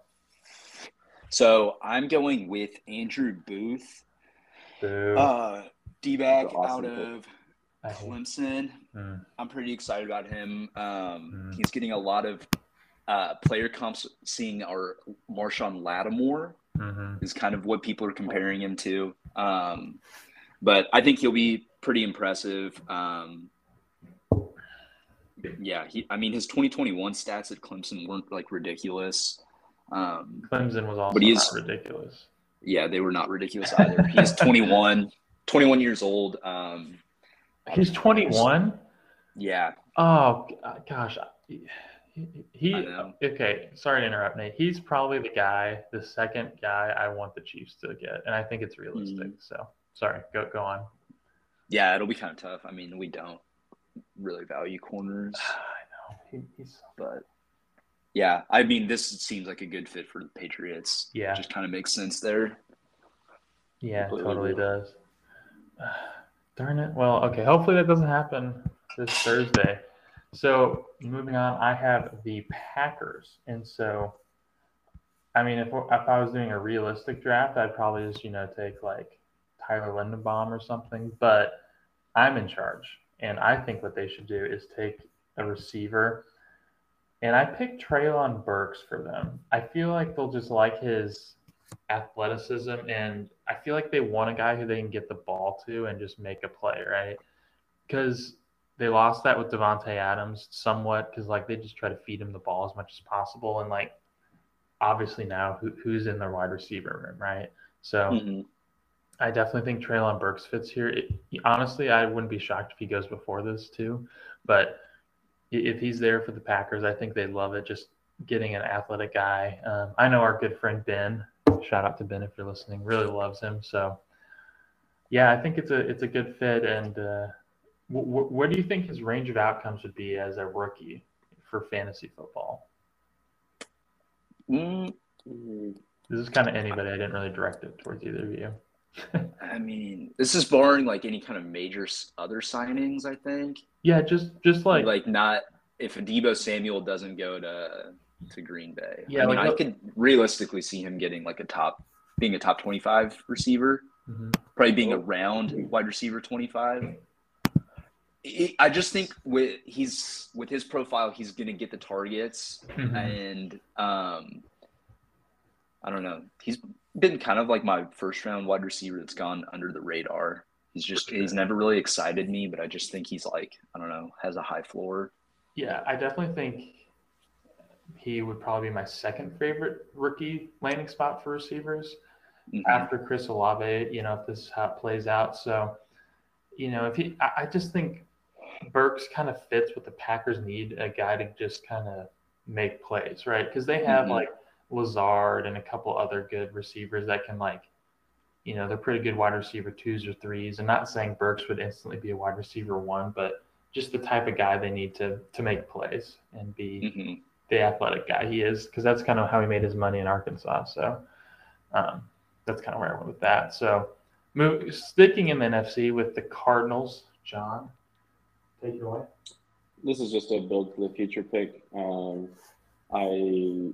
So I'm going with Andrew Booth, Boo. uh, D back awesome out of hate- Clemson. Mm, I'm pretty excited about him. Um, Mm. He's getting a lot of uh, player comps. Seeing our Marshon Lattimore mhm. is kind of what people are comparing him to. Um, but I think he'll be pretty impressive. Um, yeah, he. I mean, his 2021 stats at Clemson weren't like ridiculous. Um, Clemson was also But he is- ridiculous. yeah, they were not ridiculous either. He's 21, 21 years old. Um, He's 21. yeah, Oh gosh, he, he okay. Sorry to interrupt, Nate. He's probably the guy, the second guy I want the Chiefs to get, and I think it's realistic. Mm. So sorry, go go on. yeah, it'll be kind of tough. I mean, we don't really value corners, I know he, he's but yeah, I mean, this seems like a good fit for the Patriots. Yeah. just kind of makes sense there. Yeah, totally does. Darn it. Well, okay. Hopefully that doesn't happen this Thursday. So moving on, I have the Packers, and so, I mean, if if I was doing a realistic draft, I'd probably just you know take like Tyler Linderbaum or something. But I'm in charge, and I think what they should do is take a receiver. And I picked Treylon Burks for them. I feel like they'll just like his athleticism and I feel like they want a guy who they can get the ball to and just make a play, right? Because they lost that with Davante Adams somewhat because like they just try to feed him the ball as much as possible and like obviously now who, who's in their wide receiver room, right? So Mhm. I definitely think Treylon Burks fits here. It, honestly, I wouldn't be shocked if he goes before this too, but if he's there for the Packers, I think they love it. Just getting an athletic guy. Um, I know our good friend Ben. Shout out to Ben if you're listening. Really loves him. So, yeah, I think it's a it's a good fit. And uh, wh- wh- what do you think his range of outcomes would be as a rookie for fantasy football? Mm, Mm, This is kind of anybody. I didn't really direct it towards either of you. I mean, this is barring like any kind of major other signings. I think yeah, just just like, like not if Deebo Samuel doesn't go to to Green Bay. Yeah, I mean, like I could realistically see him getting like a top, being a top twenty five receiver, Mhm. probably being around wide receiver twenty five. I just think with he's with his profile, he's gonna get the targets, Mhm. and um, I don't know. He's been kind of like my first round wide receiver that's gone under the radar. He's just he's never really excited me, but I just think he's like I don't know has a high floor. Yeah, I definitely think he would probably be my second favorite rookie landing spot for receivers Mhm. after Chris Olave. You know, if this is how it plays out. So, you know, if he, I, I just think Burks kind of fits what the Packers need a guy to just kind of make plays, right? Because they have Mhm. like Lazard and a couple other good receivers that can like. You know, they're pretty good wide receiver twos or threes. I'm not saying Burks would instantly be a wide receiver one, but just the type of guy they need to to make plays and be Mhm. the athletic guy he is, because that's kind of how he made his money in Arkansas. So um, that's kind of where I went with that. So move, sticking in the NFC with the Cardinals, John, take it away. this is just a build for the future pick. Um, I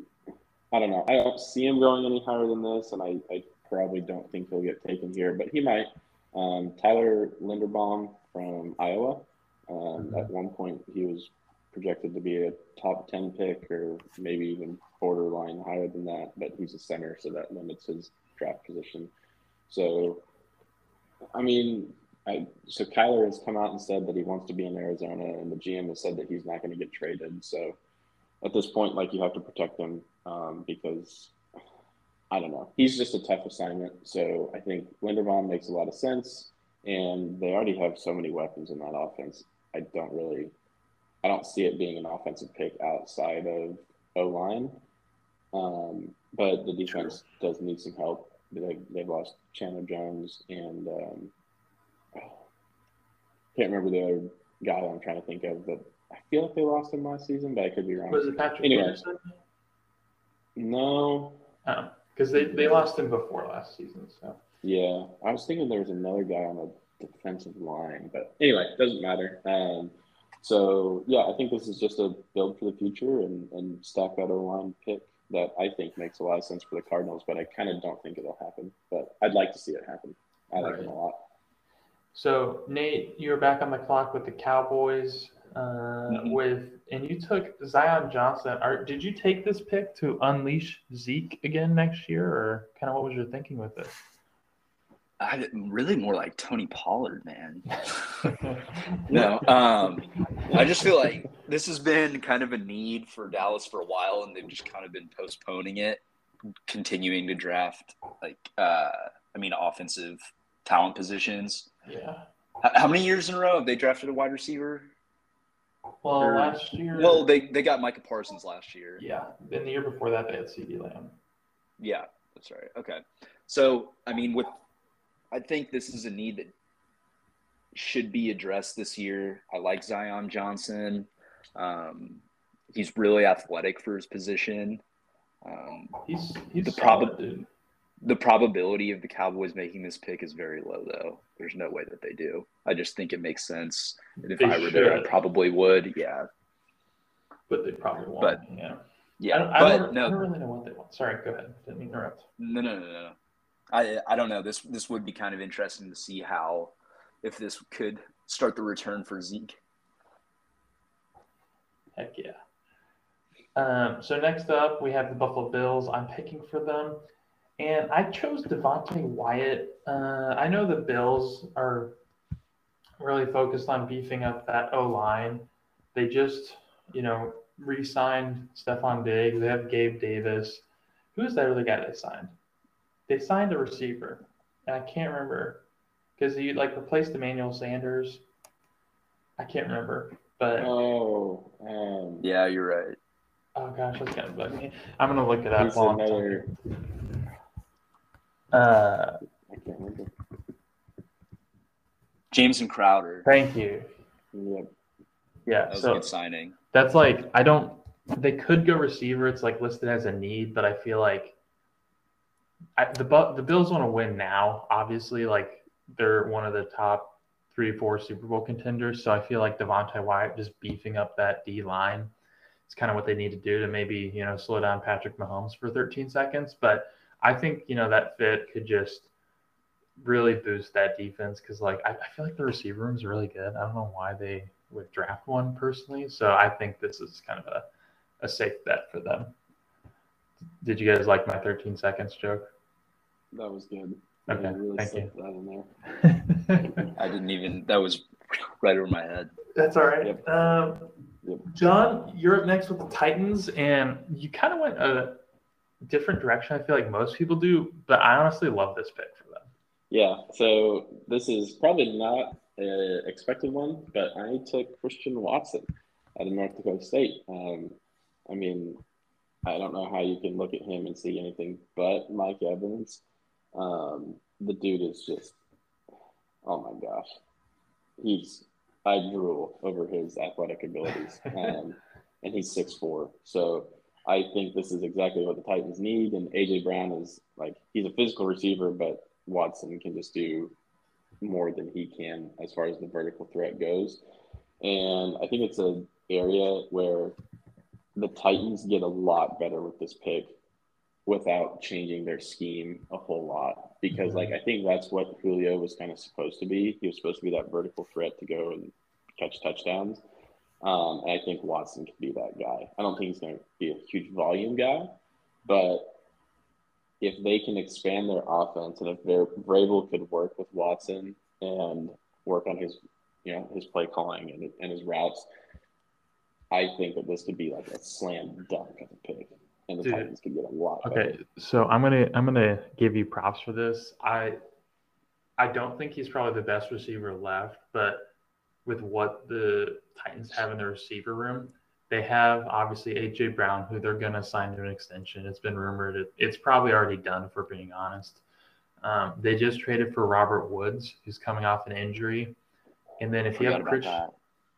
I don't know. I don't see him going any higher than this, and I, I probably don't think he'll get taken here, but he might. Um, Tyler Linderbaum from Iowa. Um, Mhm. At one point, he was projected to be a top ten pick, or maybe even borderline higher than that. But he's a center, so that limits his draft position. So, I mean, I, so Kyler has come out and said that he wants to be in Arizona, and the GM has said that he's not going to get traded. So at this point, like you have to protect him um, because I don't know. He's just a tough assignment. So I think Linderbaum makes a lot of sense, and they already have so many weapons in that offense. I don't really, I don't see it being an offensive pick outside of O line. Um, but the defense does need some help. They, they've lost Chandler Jones and um, can't remember the other guy I'm trying to think of, but I feel like they lost him last season, but I could be wrong. Was it Patrick Anyway. Peterson? No, Because they, they lost him before last season. So yeah, I was thinking there was another guy on the defensive line, but anyway, it doesn't matter. Um, so yeah, I think this is just a build for the future and, and stack that O line pick that I think makes a lot of sense for the Cardinals, but I kind of don't think it'll happen. But I'd like to see it happen. I like Right. him a lot. So Nate, you're back on the clock with the Cowboys. Uh, Mhm. With and you took Zion Johnson. Are, did you take this pick to unleash Zeke again next year, or kind of what was your thinking with this? I really more like Tony Pollard, man. No, um, I just feel like this has been kind of a need for Dallas for a while, and they've just kind of been postponing it, continuing to draft like uh, I mean, offensive talent positions. yeah. H- How many years in a row have they drafted a wide receiver? Well, Or- last year. Well, they they got Micah Parsons last year. yeah. In the year before that, they had CeeDee Lamb. Yeah, that's right. Okay. So, I mean, with I think this is a need that should be addressed this year. I like Zion Johnson. Um, he's really athletic for his position. Um, He's he's The problem. dude. The probability of the Cowboys making this pick is very low, though. There's no way that they do. I just think it makes sense. And if They I were there, I probably would. Yeah. but they probably won't. But- yeah. I Yeah. don't, I, but don't, I don't really know what they want. Sorry, go ahead. Didn't interrupt. No, no, no, no. no. I I don't know. This this would be kind of interesting to see how if this could start the return for Zeke. Heck yeah. Um, so next up, we have the Buffalo Bills. I'm picking for them, and I chose Devonte Wyatt. Uh, I know the Bills are really focused on beefing up that O line. They just, you know, re-signed Stefon Diggs. They have Gabe Davis. Who's that other guy they signed? They signed a receiver, and I can't remember because he like replaced Emmanuel Sanders. I can't remember, but. Oh, um, Yeah, you're right. Oh gosh, that's gonna bug me. I'm gonna look it up he's while I'm another. Uh, I can't remember. Jamison Crowder. thank you. Yep. Yeah, That was a so good signing. that's like I don't. They could go receiver. It's like listed as a need, but I feel like I, the the Bills want to win now. Obviously, like they're one of the top three, four Super Bowl contenders. So I feel like Devonte Wyatt just beefing up that D line is kind of what they need to do to maybe you know slow down Patrick Mahomes for 13 seconds. But I think you know that fit could just really boost that defense because like I, I feel like the receiver room is really good. I don't know why they would draft one personally. So I think this is kind of a, a safe bet for them. Did you guys like my 13 seconds joke? That was good. Okay, Yeah, really thank slipped that in there. I didn't even. That was right over my head. That's all right. Yep. Um, Yep. John, you're up next with the Titans, and you kind of went a different direction. I feel like most people do, but I honestly love this pick for them. Yeah, so this is probably not an expected one, but I took Christian Watson out of North Dakota State. Um, I mean, I don't know how you can look at him and see anything but Mike Evans. Um, the dude is just, oh my gosh, he's I drool over his athletic abilities, um, and he's six four. So I think this is exactly what the Titans need. And AJ Brown is like he's a physical receiver, but Watson can just do more than he can as far as the vertical threat goes. And I think it's an area where the Titans get a lot better with this pick without changing their scheme a whole lot. Because like I think that's what Julio was kind of supposed to be. He was supposed to be that vertical threat to go and catch touchdowns. Um, and I think Watson could be that guy. I don't think he's going to be a huge volume guy, but if they can expand their offense and if Vrabel could work with Watson and work on his, you know, his play calling and, and his routes, I think that this could be like a slam dunk of a pick, and the Dude. Titans could get a lot. Okay, better. so I'm gonna I'm gonna give you props for this. I I don't think he's probably the best receiver left, but with what the Titans have in their receiver room, they have obviously AJ Brown, who they're gonna sign to an extension. It's been rumored. It, it's probably already done, if we're being honest. Um, they just traded for Robert Woods, who's coming off an injury, and then if you have Chris.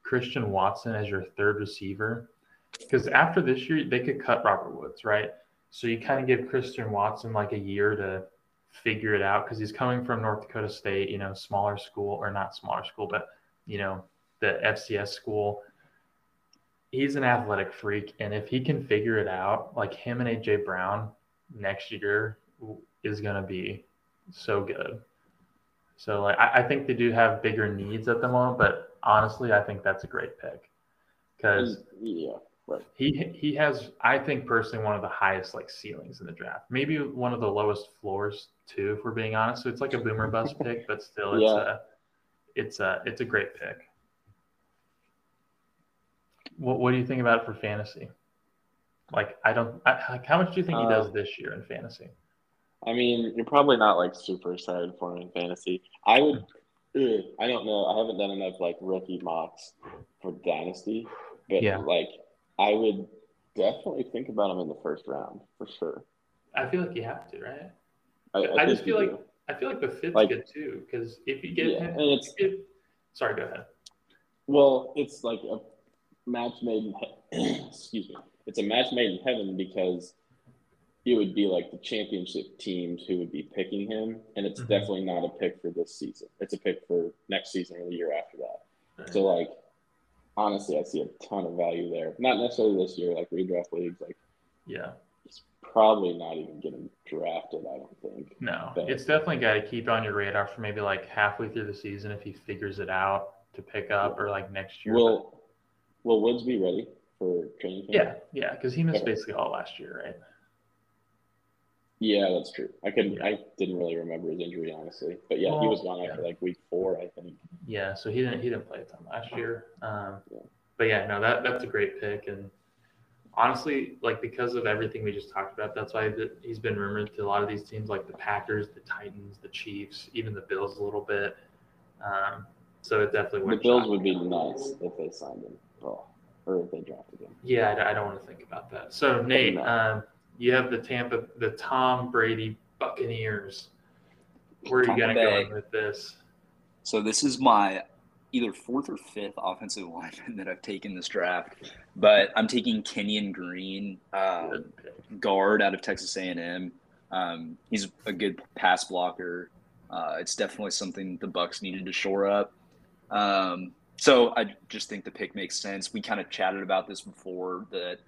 Christian Watson as your third receiver. Because after this year, they could cut Robert Woods, right? So you kind of give Christian Watson like a year to figure it out because he's coming from North Dakota State, you know, smaller school or not smaller school, but you know, the FCS school. He's an athletic freak, and if he can figure it out, like him and AJ Brown next year is going to be so good. So like I, I think they do have bigger needs at the moment, but honestly, I think that's a great pick because yeah, right. he he has I think personally one of the highest like ceilings in the draft, maybe one of the lowest floors too, if we're being honest. So it's like a boomer bust pick, but still it's Yeah. a it's a it's a great pick. What what do you think about it for fantasy? Like I don't I, like how much do you think he Uh, does this year in fantasy? I mean, you're probably not like super excited for him in fantasy. I would. ugh, I don't know. I haven't done enough like rookie mocks for dynasty, but Yeah. like I would definitely think about him in the first round for sure. I feel like you have to, right? I, I just feel like do. I feel like the fit's Like- good too because if you get yeah, him, and it's sorry, go ahead. well, it's like a match made in excuse me. It's a match made in heaven because it would be like the championship teams who would be picking him, and it's Mhm. definitely not a pick for this season. It's a pick for next season or the year after that. So like honestly, I see a ton of value there. Not necessarily this year, like redraft leagues, like Yeah, he's probably not even getting drafted. I don't think. no, But- it's definitely got to keep on your radar for maybe like halfway through the season if he figures it out to pick up or like next year. Will Will Woods be ready for training camp? yeah, yeah, because he missed Okay. basically all last year, right? Yeah, that's true. I couldn't. Yeah. I didn't really remember his injury honestly, but yeah, he was gone yeah. after like week four, I think. Yeah, so he didn't he didn't play a ton last year. Um, Yeah. but yeah, no, that that's a great pick, and honestly, like because of everything we just talked about, that's why he's been rumored to a lot of these teams, like the Packers, the Titans, the Chiefs, even the Bills a little bit. Um, so it definitely The Bills would be nice if they signed him, oh, or if they drafted him. Yeah, I, I don't want to think about that. So Nate, No. um, you have the Tampa, the Tom Brady Buccaneers. Where are you gonna go with this? So this is my either fourth or fifth offensive lineman that I've taken this draft, but I'm taking Kenyon Green, um, guard out of Texas A&M. Um, he's a good pass blocker. Uh, it's definitely something the Bucs needed to shore up. Um, so I just think the pick makes sense. We kind of chatted about this before that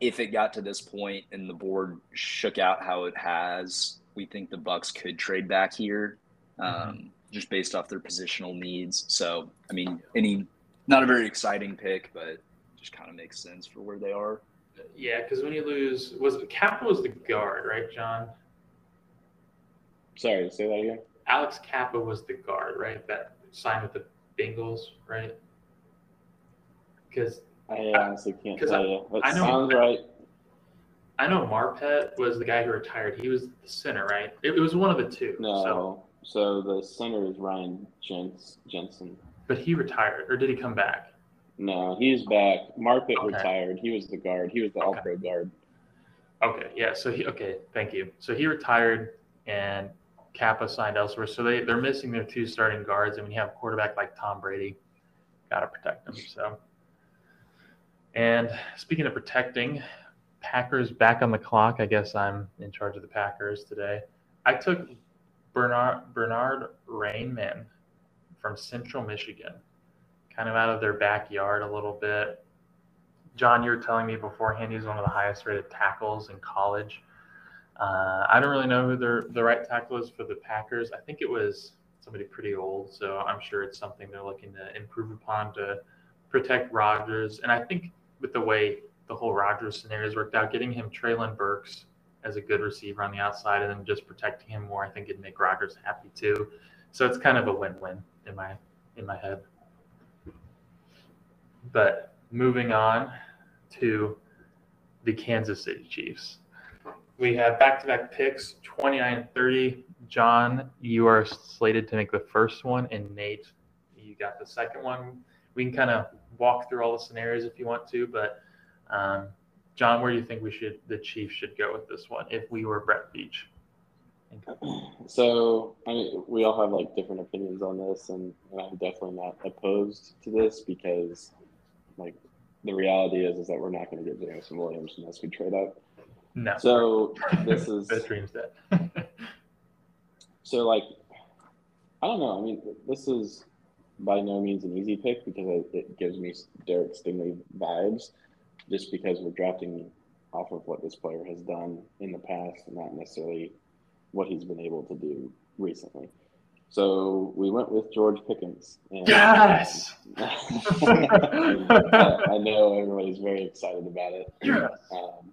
if it got to this point and the board shook out how it has, we think the Bucs could trade back here, um, mm-hmm. just based off their positional needs. So I mean, any not a very exciting pick, but just kind of makes sense for where they are. Yeah, because when you lose, was Cappa was the guard, right, John? Sorry, say that again. Alex Cappa was the guard, right? That signed with the Bengals, right? Because I honestly can't tell I, you. That I know, sounds right. I know Marpet was the guy who retired. He was the center, right? It, it was one of the two. No. So. so the center is Ryan Jens, Jensen. But he retired, or did he come back? No, he's back. Marpet okay. retired. He was the guard. He was the okay. all-pro guard. Okay, yeah. So he okay, thank you. So he retired, and Cappa signed elsewhere. So they they're missing their two starting guards, and when you have a quarterback like Tom Brady, got to protect them. So. And speaking of protecting, Packers back on the clock. I guess I'm in charge of the Packers today. I took Bernard Bernhard Raimann from Central Michigan, kind of out of their backyard a little bit. John, you were telling me beforehand he's one of the highest rated tackles in college. Uh, I don't really know who the the right tackle is for the Packers. I think it was somebody pretty old, so I'm sure it's something they're looking to improve upon to protect Rodgers. And I think with the way the whole Rodgers scenario has worked out, getting him Treylon Burks as a good receiver on the outside and then just protecting him more, I think it'd make Rodgers happy too. So it's kind of a win-win in my in my head. But moving on to the Kansas City Chiefs. We have back-to-back picks, 29-30. John, you are slated to make the first one, and Nate, you got the second one. We can kind of walk through all the scenarios if you want to, but um, John, where do you think we should the Chiefs should go with this one if we were Brett Veach? So I mean, we all have like different opinions on this, and, and I'm definitely not opposed to this because, like, the reality is is that we're not going to get Jameson Williams unless we trade up. No. So this is best dreams dead. so like, I don't know. I mean, this is by no means an easy pick because it, gives me Derek Stingley vibes, just because we're drafting off of what this player has done in the past and not necessarily what he's been able to do recently. So we went with George Pickens. And, yes. I know everybody's very excited about it. Yes. Um,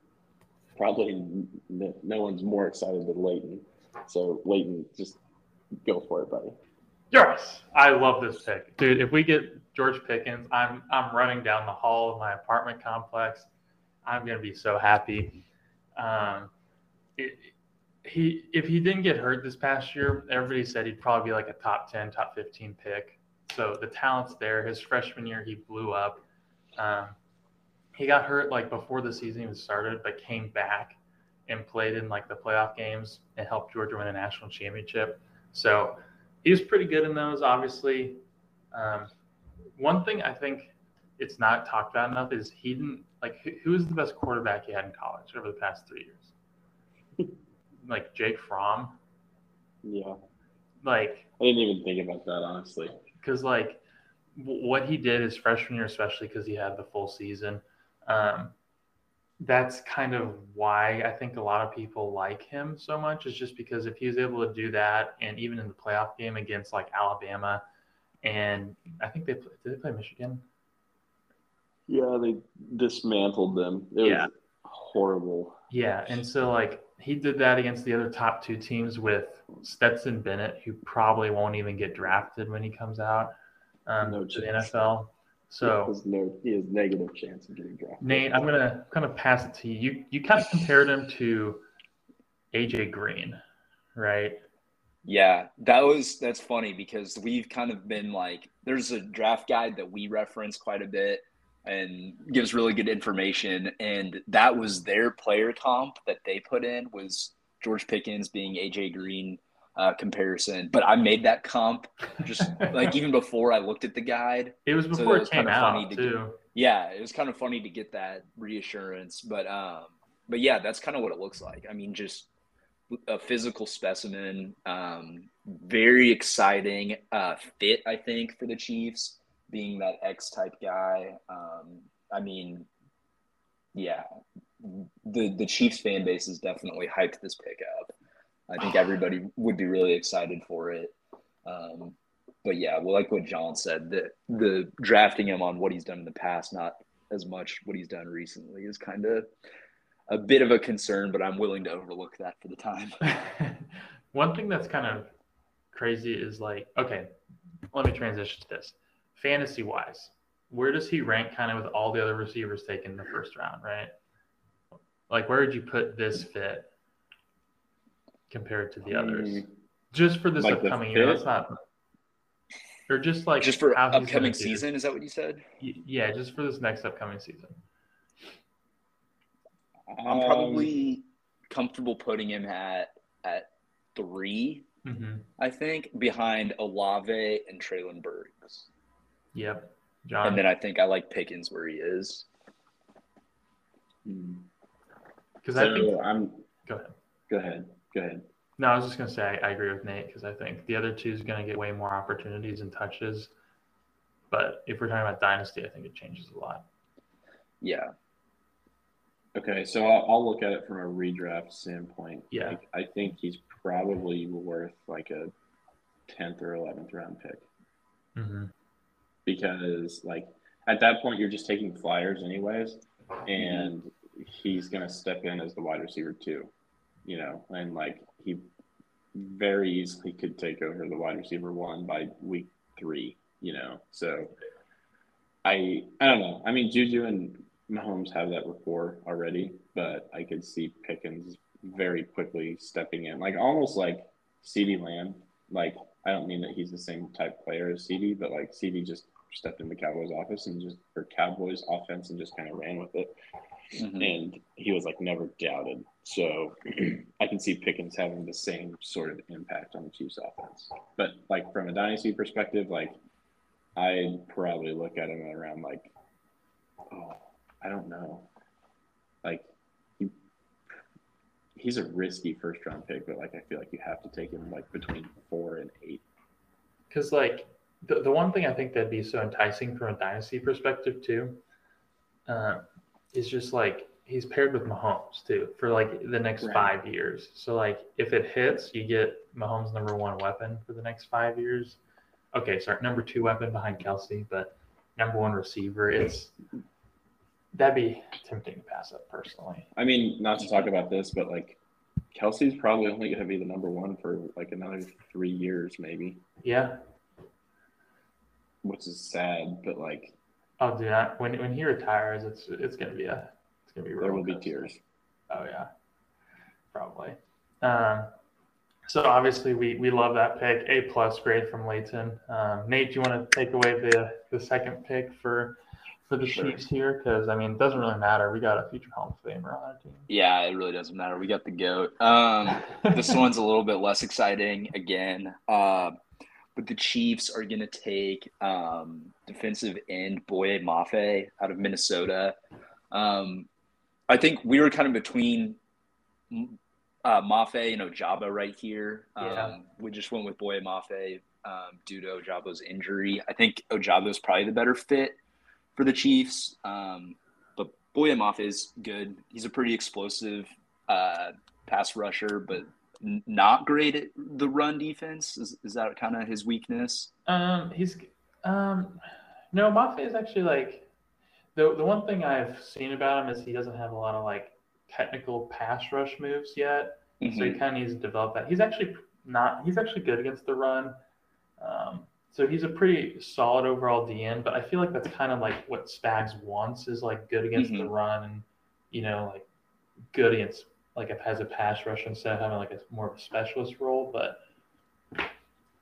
probably no one's more excited than Leighton. So Leighton, just go for it, buddy. Yes, I love this pick, dude. If we get George Pickens, I'm I'm running down the hall of my apartment complex. I'm gonna be so happy. Um, it, he if he didn't get hurt this past year, everybody said he'd probably be like a top ten, top fifteen pick. So the talent's there. His freshman year, he blew up. Um, he got hurt like before the season even started, but came back and played in like the playoff games and helped Georgia win a national championship. So he was pretty good in those, obviously. Um, one thing I think it's not talked about enough is he didn't like who, was the best quarterback he had in college over the past three years? like Jake Fromm. Yeah. Like I didn't even think about that honestly. Because like w- what he did his freshman year, especially because he had the full season. Um, that's kind of why I think a lot of people like him so much is just because if he was able to do that, and even in the playoff game against like Alabama, and I think they did they play Michigan. Yeah, they dismantled them. It yeah. was horrible. Yeah, and so like he did that against the other top two teams with Stetson Bennett, who probably won't even get drafted when he comes out um, no to the NFL. So he has, no, he has negative chance of getting drafted. Nate, I'm gonna kind of pass it to you. You you kind of compared him to AJ Green, right? Yeah, that was that's funny because we've kind of been like there's a draft guide that we reference quite a bit and gives really good information and that was their player comp that they put in was George Pickens being AJ Green uh, comparison, but I made that comp just like even before I looked at the guide. It was before so it, was it came out to too. Get, yeah, it was kind of funny to get that reassurance, but um, but yeah, that's kind of what it looks like. I mean, just a physical specimen. Um, very exciting uh, fit, I think, for the Chiefs, being that X type guy. Um, I mean, yeah, the the Chiefs fan base is definitely hyped this pick up. I think everybody would be really excited for it. Um, but yeah, well, like what John said, the the drafting him on what he's done in the past, not as much what he's done recently, is kind of a bit of a concern. But I'm willing to overlook that for the time. One thing that's kind of crazy is like, okay, let me transition to this. Fantasy wise, where does he rank kind of with all the other receivers taken in the first round, right? Like, where would you put this fit compared to the others? Mm, Just for this Like upcoming year. That's not. Or just like Just for how he's gonna upcoming do. season, is that what you said? Y- Yeah, just for this next upcoming season. I'm um, probably comfortable putting him at at three. hmm I think behind Olave and Treylon Burks, Yep. John. and then I think I like Pickens where he is. Because I think I'm. Go ahead. Go ahead. Go ahead. No, I was just gonna say I, I agree with Nate because I think the other two is gonna get way more opportunities and touches. But if we're talking about dynasty, I think it changes a lot. Yeah, Okay, so I'll, I'll look at it from a redraft standpoint. Yeah. Like, I think he's probably worth like a tenth or eleventh round pick Mm-hmm. because, like, at that point you're just taking flyers anyways, and he's gonna step in as the wide receiver too, you know, and like he very easily could take over the wide receiver one by week three, you know. So I I don't know. I mean, Juju and Mahomes have that rapport already, but I could see Pickens very quickly stepping in, like almost like CeeDee Lamb. Like I don't mean that he's the same type player as CeeDee, but like CeeDee just stepped in the Cowboys office and just or Cowboys offense and just kind of ran with it, Mhm. and he was like never doubted. So I can see Pickens having the same sort of impact on the Chiefs offense. But like from a dynasty perspective, like I'd probably look at him around like, oh, I don't know, like he, he's a risky first round pick, but like I feel like you have to take him like between four and eight. Because like the, the one thing I think that'd be so enticing from a dynasty perspective too, uh, is just like he's paired with Mahomes too for like the next Right. five years. So like if it hits, you get Mahomes' number one weapon for the next five years. Okay, sorry, number two weapon behind Kelce, but number one receiver. It's that'd be tempting to pass up personally. I mean, not to talk about this, but like Kelce's probably only going to be the number one for like another three years, maybe, Yeah. which is sad. But like, Oh, dude, I, when when he retires, it's it's gonna be a gonna be there will be tears. Oh yeah, probably. Um, so obviously we we love that pick. A plus grade from Leighton. Um, Nate, do you want to take away the the second pick for for the Sure. Chiefs here? Because I mean, it doesn't really matter. We got a future Hall of Famer on our team. yeah, it really doesn't matter. We got the goat. Um, this one's a little bit less exciting again. Uh, but the Chiefs are going to take um, defensive end Boye Mafe out of Minnesota. Um, I think we were kind of between uh, Mafe and Ojabo right here. Um, Yeah. We just went with Boye Mafe um, due to Ojabo's injury. I think Ojabo's probably the better fit for the Chiefs. Um, but Boye Mafe is good. He's a pretty explosive uh, pass rusher, but n- not great at the run defense. Is, is that kind of his weakness? Um, he's um, no, Mafe is actually like the the one thing I've seen about him is he doesn't have a lot of like technical pass rush moves yet. So he Mhm. kind of needs to develop that. He's actually not. He's actually good against the run. Um, so he's a pretty solid overall DN. But I feel like that's kind of like what Spags wants is like good against the run and you know like good against like if has a pass rush instead of having like a more of a specialist role. But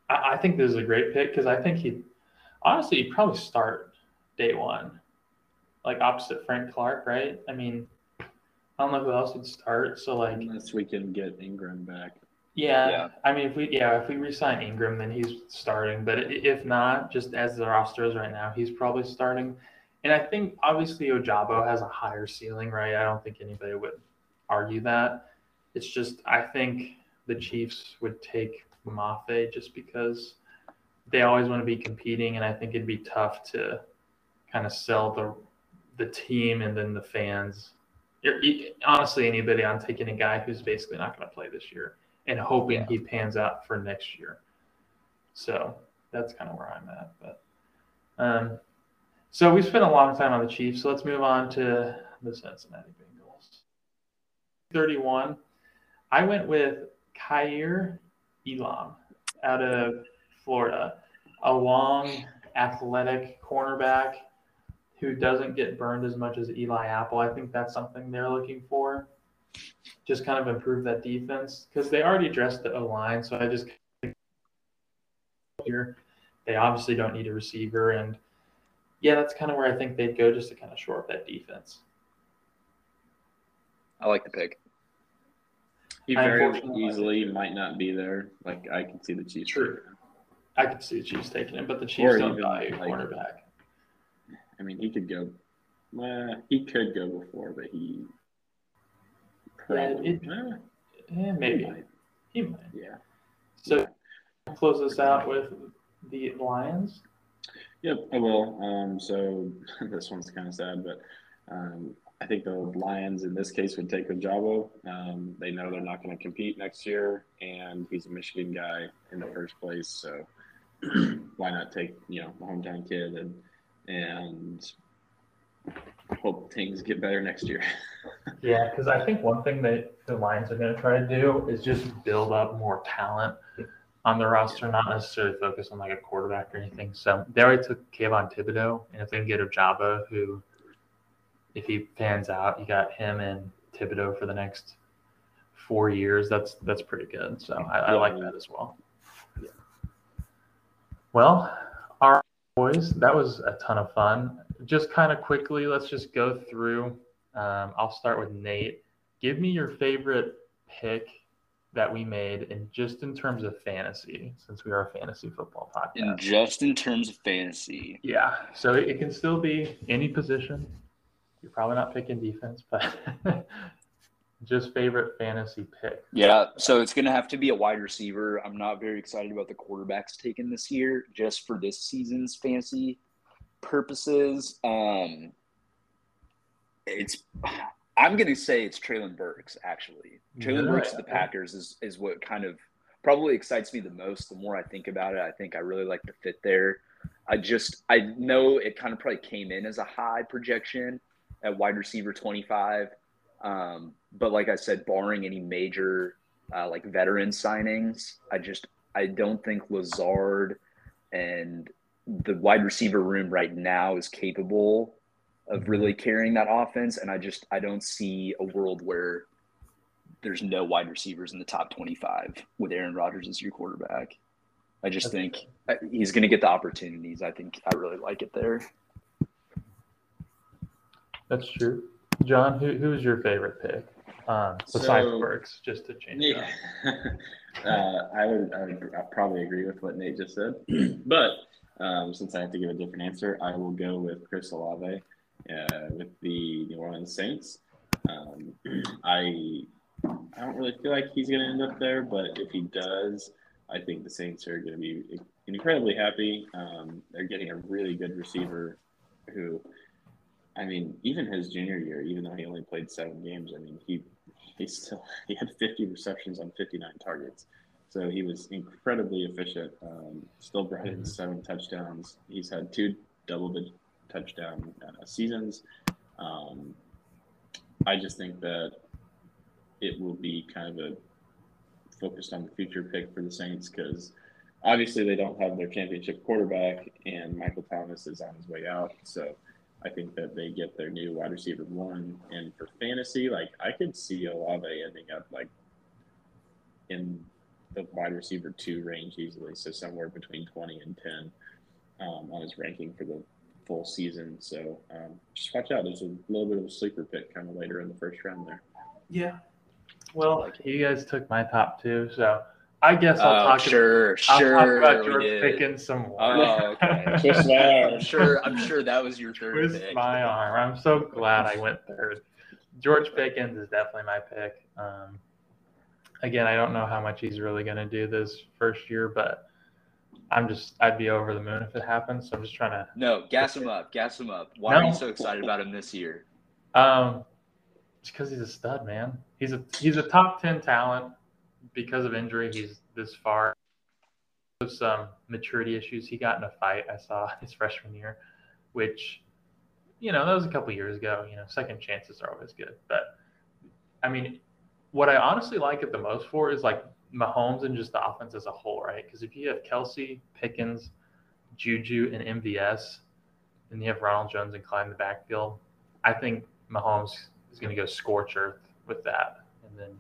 I, I think this is a great pick because I think he honestly he'd probably start day one, like opposite Frank Clark, right? I mean. I don't know who else would start. So like, Unless we can get Ingram back. yeah, Yeah. I mean, if we yeah, if we resign Ingram, then he's starting. But if not, just as the roster is right now, he's probably starting. And I think obviously Ojabo has a higher ceiling, right? I don't think anybody would argue that. It's just I think the Chiefs would take Mafe just because they always want to be competing, and I think it'd be tough to kind of sell the the team and then the fans. Honestly, anybody, I'm taking a guy who's basically not going to play this year and hoping yeah. he pans out for next year. So that's kind of where I'm at. But um, so we spent a long time on the Chiefs. So let's move on to the Cincinnati Bengals. 31. I went with Kaiir Elam out of Florida, a long, athletic cornerback who doesn't get burned as much as Eli Apple. I think that's something they're looking for. Just kind of improve that defense because they already addressed the O line. So I just here they obviously don't need a receiver, and yeah, that's kind of where I think they'd go just to kind of shore up that defense. I like the pick. He very easily might not be there. Like I can see the Chiefs. True. I could see the Chiefs taking him, but the Chiefs or don't value like, cornerback. I mean, he could go. Uh, he could go before, but he. Probably, yeah, it, eh, maybe. He might. He might. Yeah. So, close this out with the Lions. Yep, I will. Um, so this one's kind of sad, but um, I think the Lions in this case would take Ojabo. Um, they know they're not going to compete next year, and he's a Michigan guy in the first place. So why not take you know the hometown kid and and hope things get better next year. yeah, because I think one thing that the Lions are going to try to do is just build up more talent on the roster, not necessarily focus on like a quarterback or anything. So they already took Kayvon Thibodeaux, and if they can get Ojabo, who if he pans out, you got him and Thibodeaux for the next four years. That's that's pretty good. So I, I like that as well. Yeah. Well, our boys, that was a ton of fun. Just kind of quickly, let's just go through. Um, I'll start with Nate. Give me your favorite pick that we made, and just in terms of fantasy, since we are a fantasy football podcast. And just in terms of fantasy. Yeah. So it can still be any position. You're probably not picking defense, but just favorite fantasy pick. Yeah, so it's going to have to be a wide receiver. I'm not very excited about the quarterbacks taken this year, just for this season's fantasy purposes. Um, it's I'm going to say it's Treylon Burks. Actually, Treylon Burks of the Packers is is what kind of probably excites me the most. The more I think about it, I think I really like the fit there. I just I know it kind of probably came in as a high projection at wide receiver 25. Um, but like I said, barring any major uh, like veteran signings, I just I don't think Lazard and the wide receiver room right now is capable of mm-hmm. really carrying that offense. And I just I don't see a world where there's no wide receivers in the top 25 with Aaron Rodgers as your quarterback. I just think he's going to get the opportunities. I think I really like it there. That's true. John, who who's your favorite pick? Um, besides so, Burks, just to change yeah. uh, I would I would probably agree with what Nate just said, but um, since I have to give a different answer, I will go with Chris Olave uh, with the New Orleans Saints. Um, I I don't really feel like he's going to end up there, but if he does, I think the Saints are going to be incredibly happy. Um, they're getting a really good receiver who I mean, even his junior year, even though he only played seven games, I mean, he he still he had 50 receptions on 59 targets, so he was incredibly efficient. Um, still brought in mm-hmm. seven touchdowns. He's had two double-digit touchdown uh, seasons. Um, I just think that it will be kind of a focused on the future pick for the Saints because obviously they don't have their championship quarterback, and Michael Thomas is on his way out, so I think that they get their new wide receiver one. And for fantasy, like I could see Olave ending up like in the wide receiver two range easily. So somewhere between 20 and 10 um, on his ranking for the full season. So um, just watch out. There's a little bit of a sleeper pick kind of later in the first round there. Yeah. Well, you guys took my top two. So I guess I'll oh, talk. Sure, about, sure. I'll talk about George Pickens some more. Oh, okay. Twist my arm. I'm sure. I'm sure that was your third. Twist pick. my arm. I'm so glad I went third. George Pickens is definitely my pick. Um, again, I don't know how much he's really going to do this first year, but I'm just I'd be over the moon if it happens. So I'm just trying to No, gas him up, gas him up. Why are you so excited about him this year? um just because he's a stud, man. He's a he's a top ten talent. Because of injury, he's this far. Some um, maturity issues. He got in a fight I saw his freshman year, which you know that was a couple years ago. You know, second chances are always good, but I mean, what I honestly like it the most for is like Mahomes and just the offense as a whole, right? Because if you have Kelce, Pickens, Juju, and MVS, and you have Ronald Jones and Clyde in the backfield, I think Mahomes is going to go scorch earth with that, and then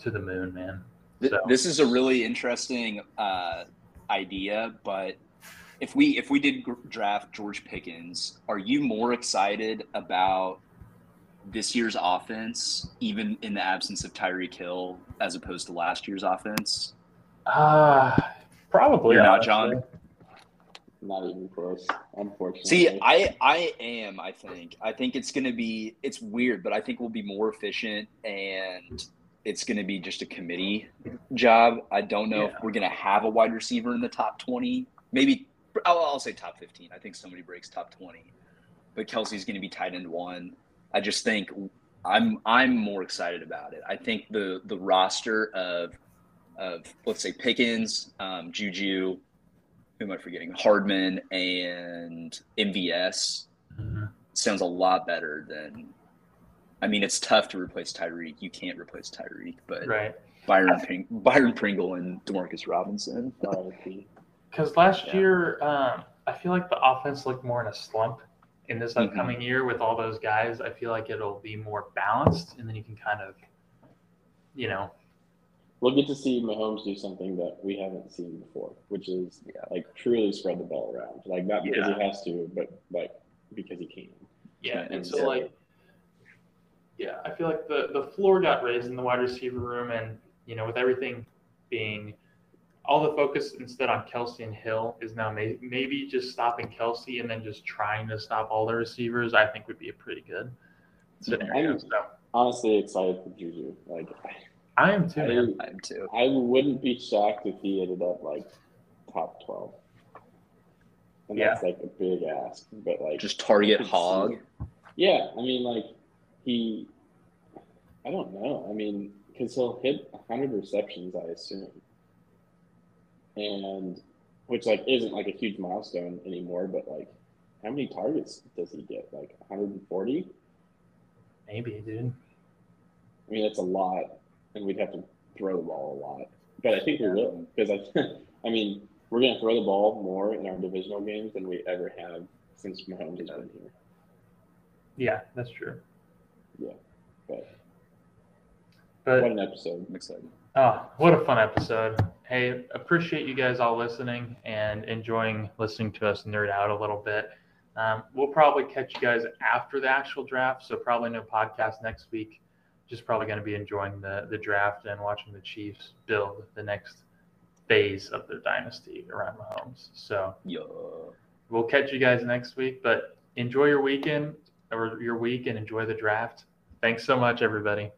to the moon, man. So. This is a really interesting uh, idea, but if we if we did draft George Pickens, are you more excited about this year's offense, even in the absence of Tyreek Hill, as opposed to last year's offense? Uh, probably You're not, John. Not even close, unfortunately. See, I I am. I think. I think it's going to be. It's weird, but I think we'll be more efficient, and it's going to be just a committee job. I don't know yeah. if we're going to have a wide receiver in the top twenty. Maybe I'll, I'll say top fifteen. I think somebody breaks top twenty, but Kelce's going to be tight end one. I just think I'm I'm more excited about it. I think the the roster of of let's say Pickens, um, Juju, who am I forgetting? Hardman and MVS mm-hmm. sounds a lot better than. I mean, it's tough to replace Tyreek. You can't replace Tyreek, but right. Byron Pring- Byron Pringle and Demarcus Robinson. Because last yeah. year, um, I feel like the offense looked more in a slump in this mm-hmm. upcoming mm-hmm. year with all those guys, I feel like it'll be more balanced, and then you can kind of, you know, we'll get to see Mahomes do something that we haven't seen before, which is yeah. like truly spread the ball around, like not because yeah. he has to, but like because he can. Yeah, and, and so, so like, yeah, I feel like the the floor got raised in the wide receiver room, and you know, with everything being all the focus instead on Kelce and Hill is now may, maybe just stopping Kelce and then just trying to stop all the receivers. I think would be a pretty good scenario. I'm so. honestly excited for Juju. Like I am too. I, I am too. I wouldn't be shocked if he ended up like top twelve. And yeah. that's like a big ask, but like just target hog. Yeah, I mean, like he. I don't know. I mean, because he'll hit hundred receptions, I assume and which like isn't like a huge milestone anymore, but like how many targets does he get? Like 140? Maybe, dude. I mean, that's a lot, and we'd have to throw the ball a lot. But I think we will because I, I mean, we're gonna throw the ball more in our divisional games than we ever have since Mahomes has been here. Yeah, that's true. Yeah, but, but what an episode! I'm excited. Oh, what a fun episode. Hey, appreciate you guys all listening and enjoying listening to us nerd out a little bit. Um, we'll probably catch you guys after the actual draft, so probably no podcast next week. Just probably going to be enjoying the, the draft and watching the Chiefs build the next phase of their dynasty around Mahomes. So yeah. we'll catch you guys next week, but enjoy your weekend your week and enjoy the draft. Thanks so much, everybody.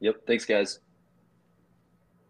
Yep. Thanks, guys.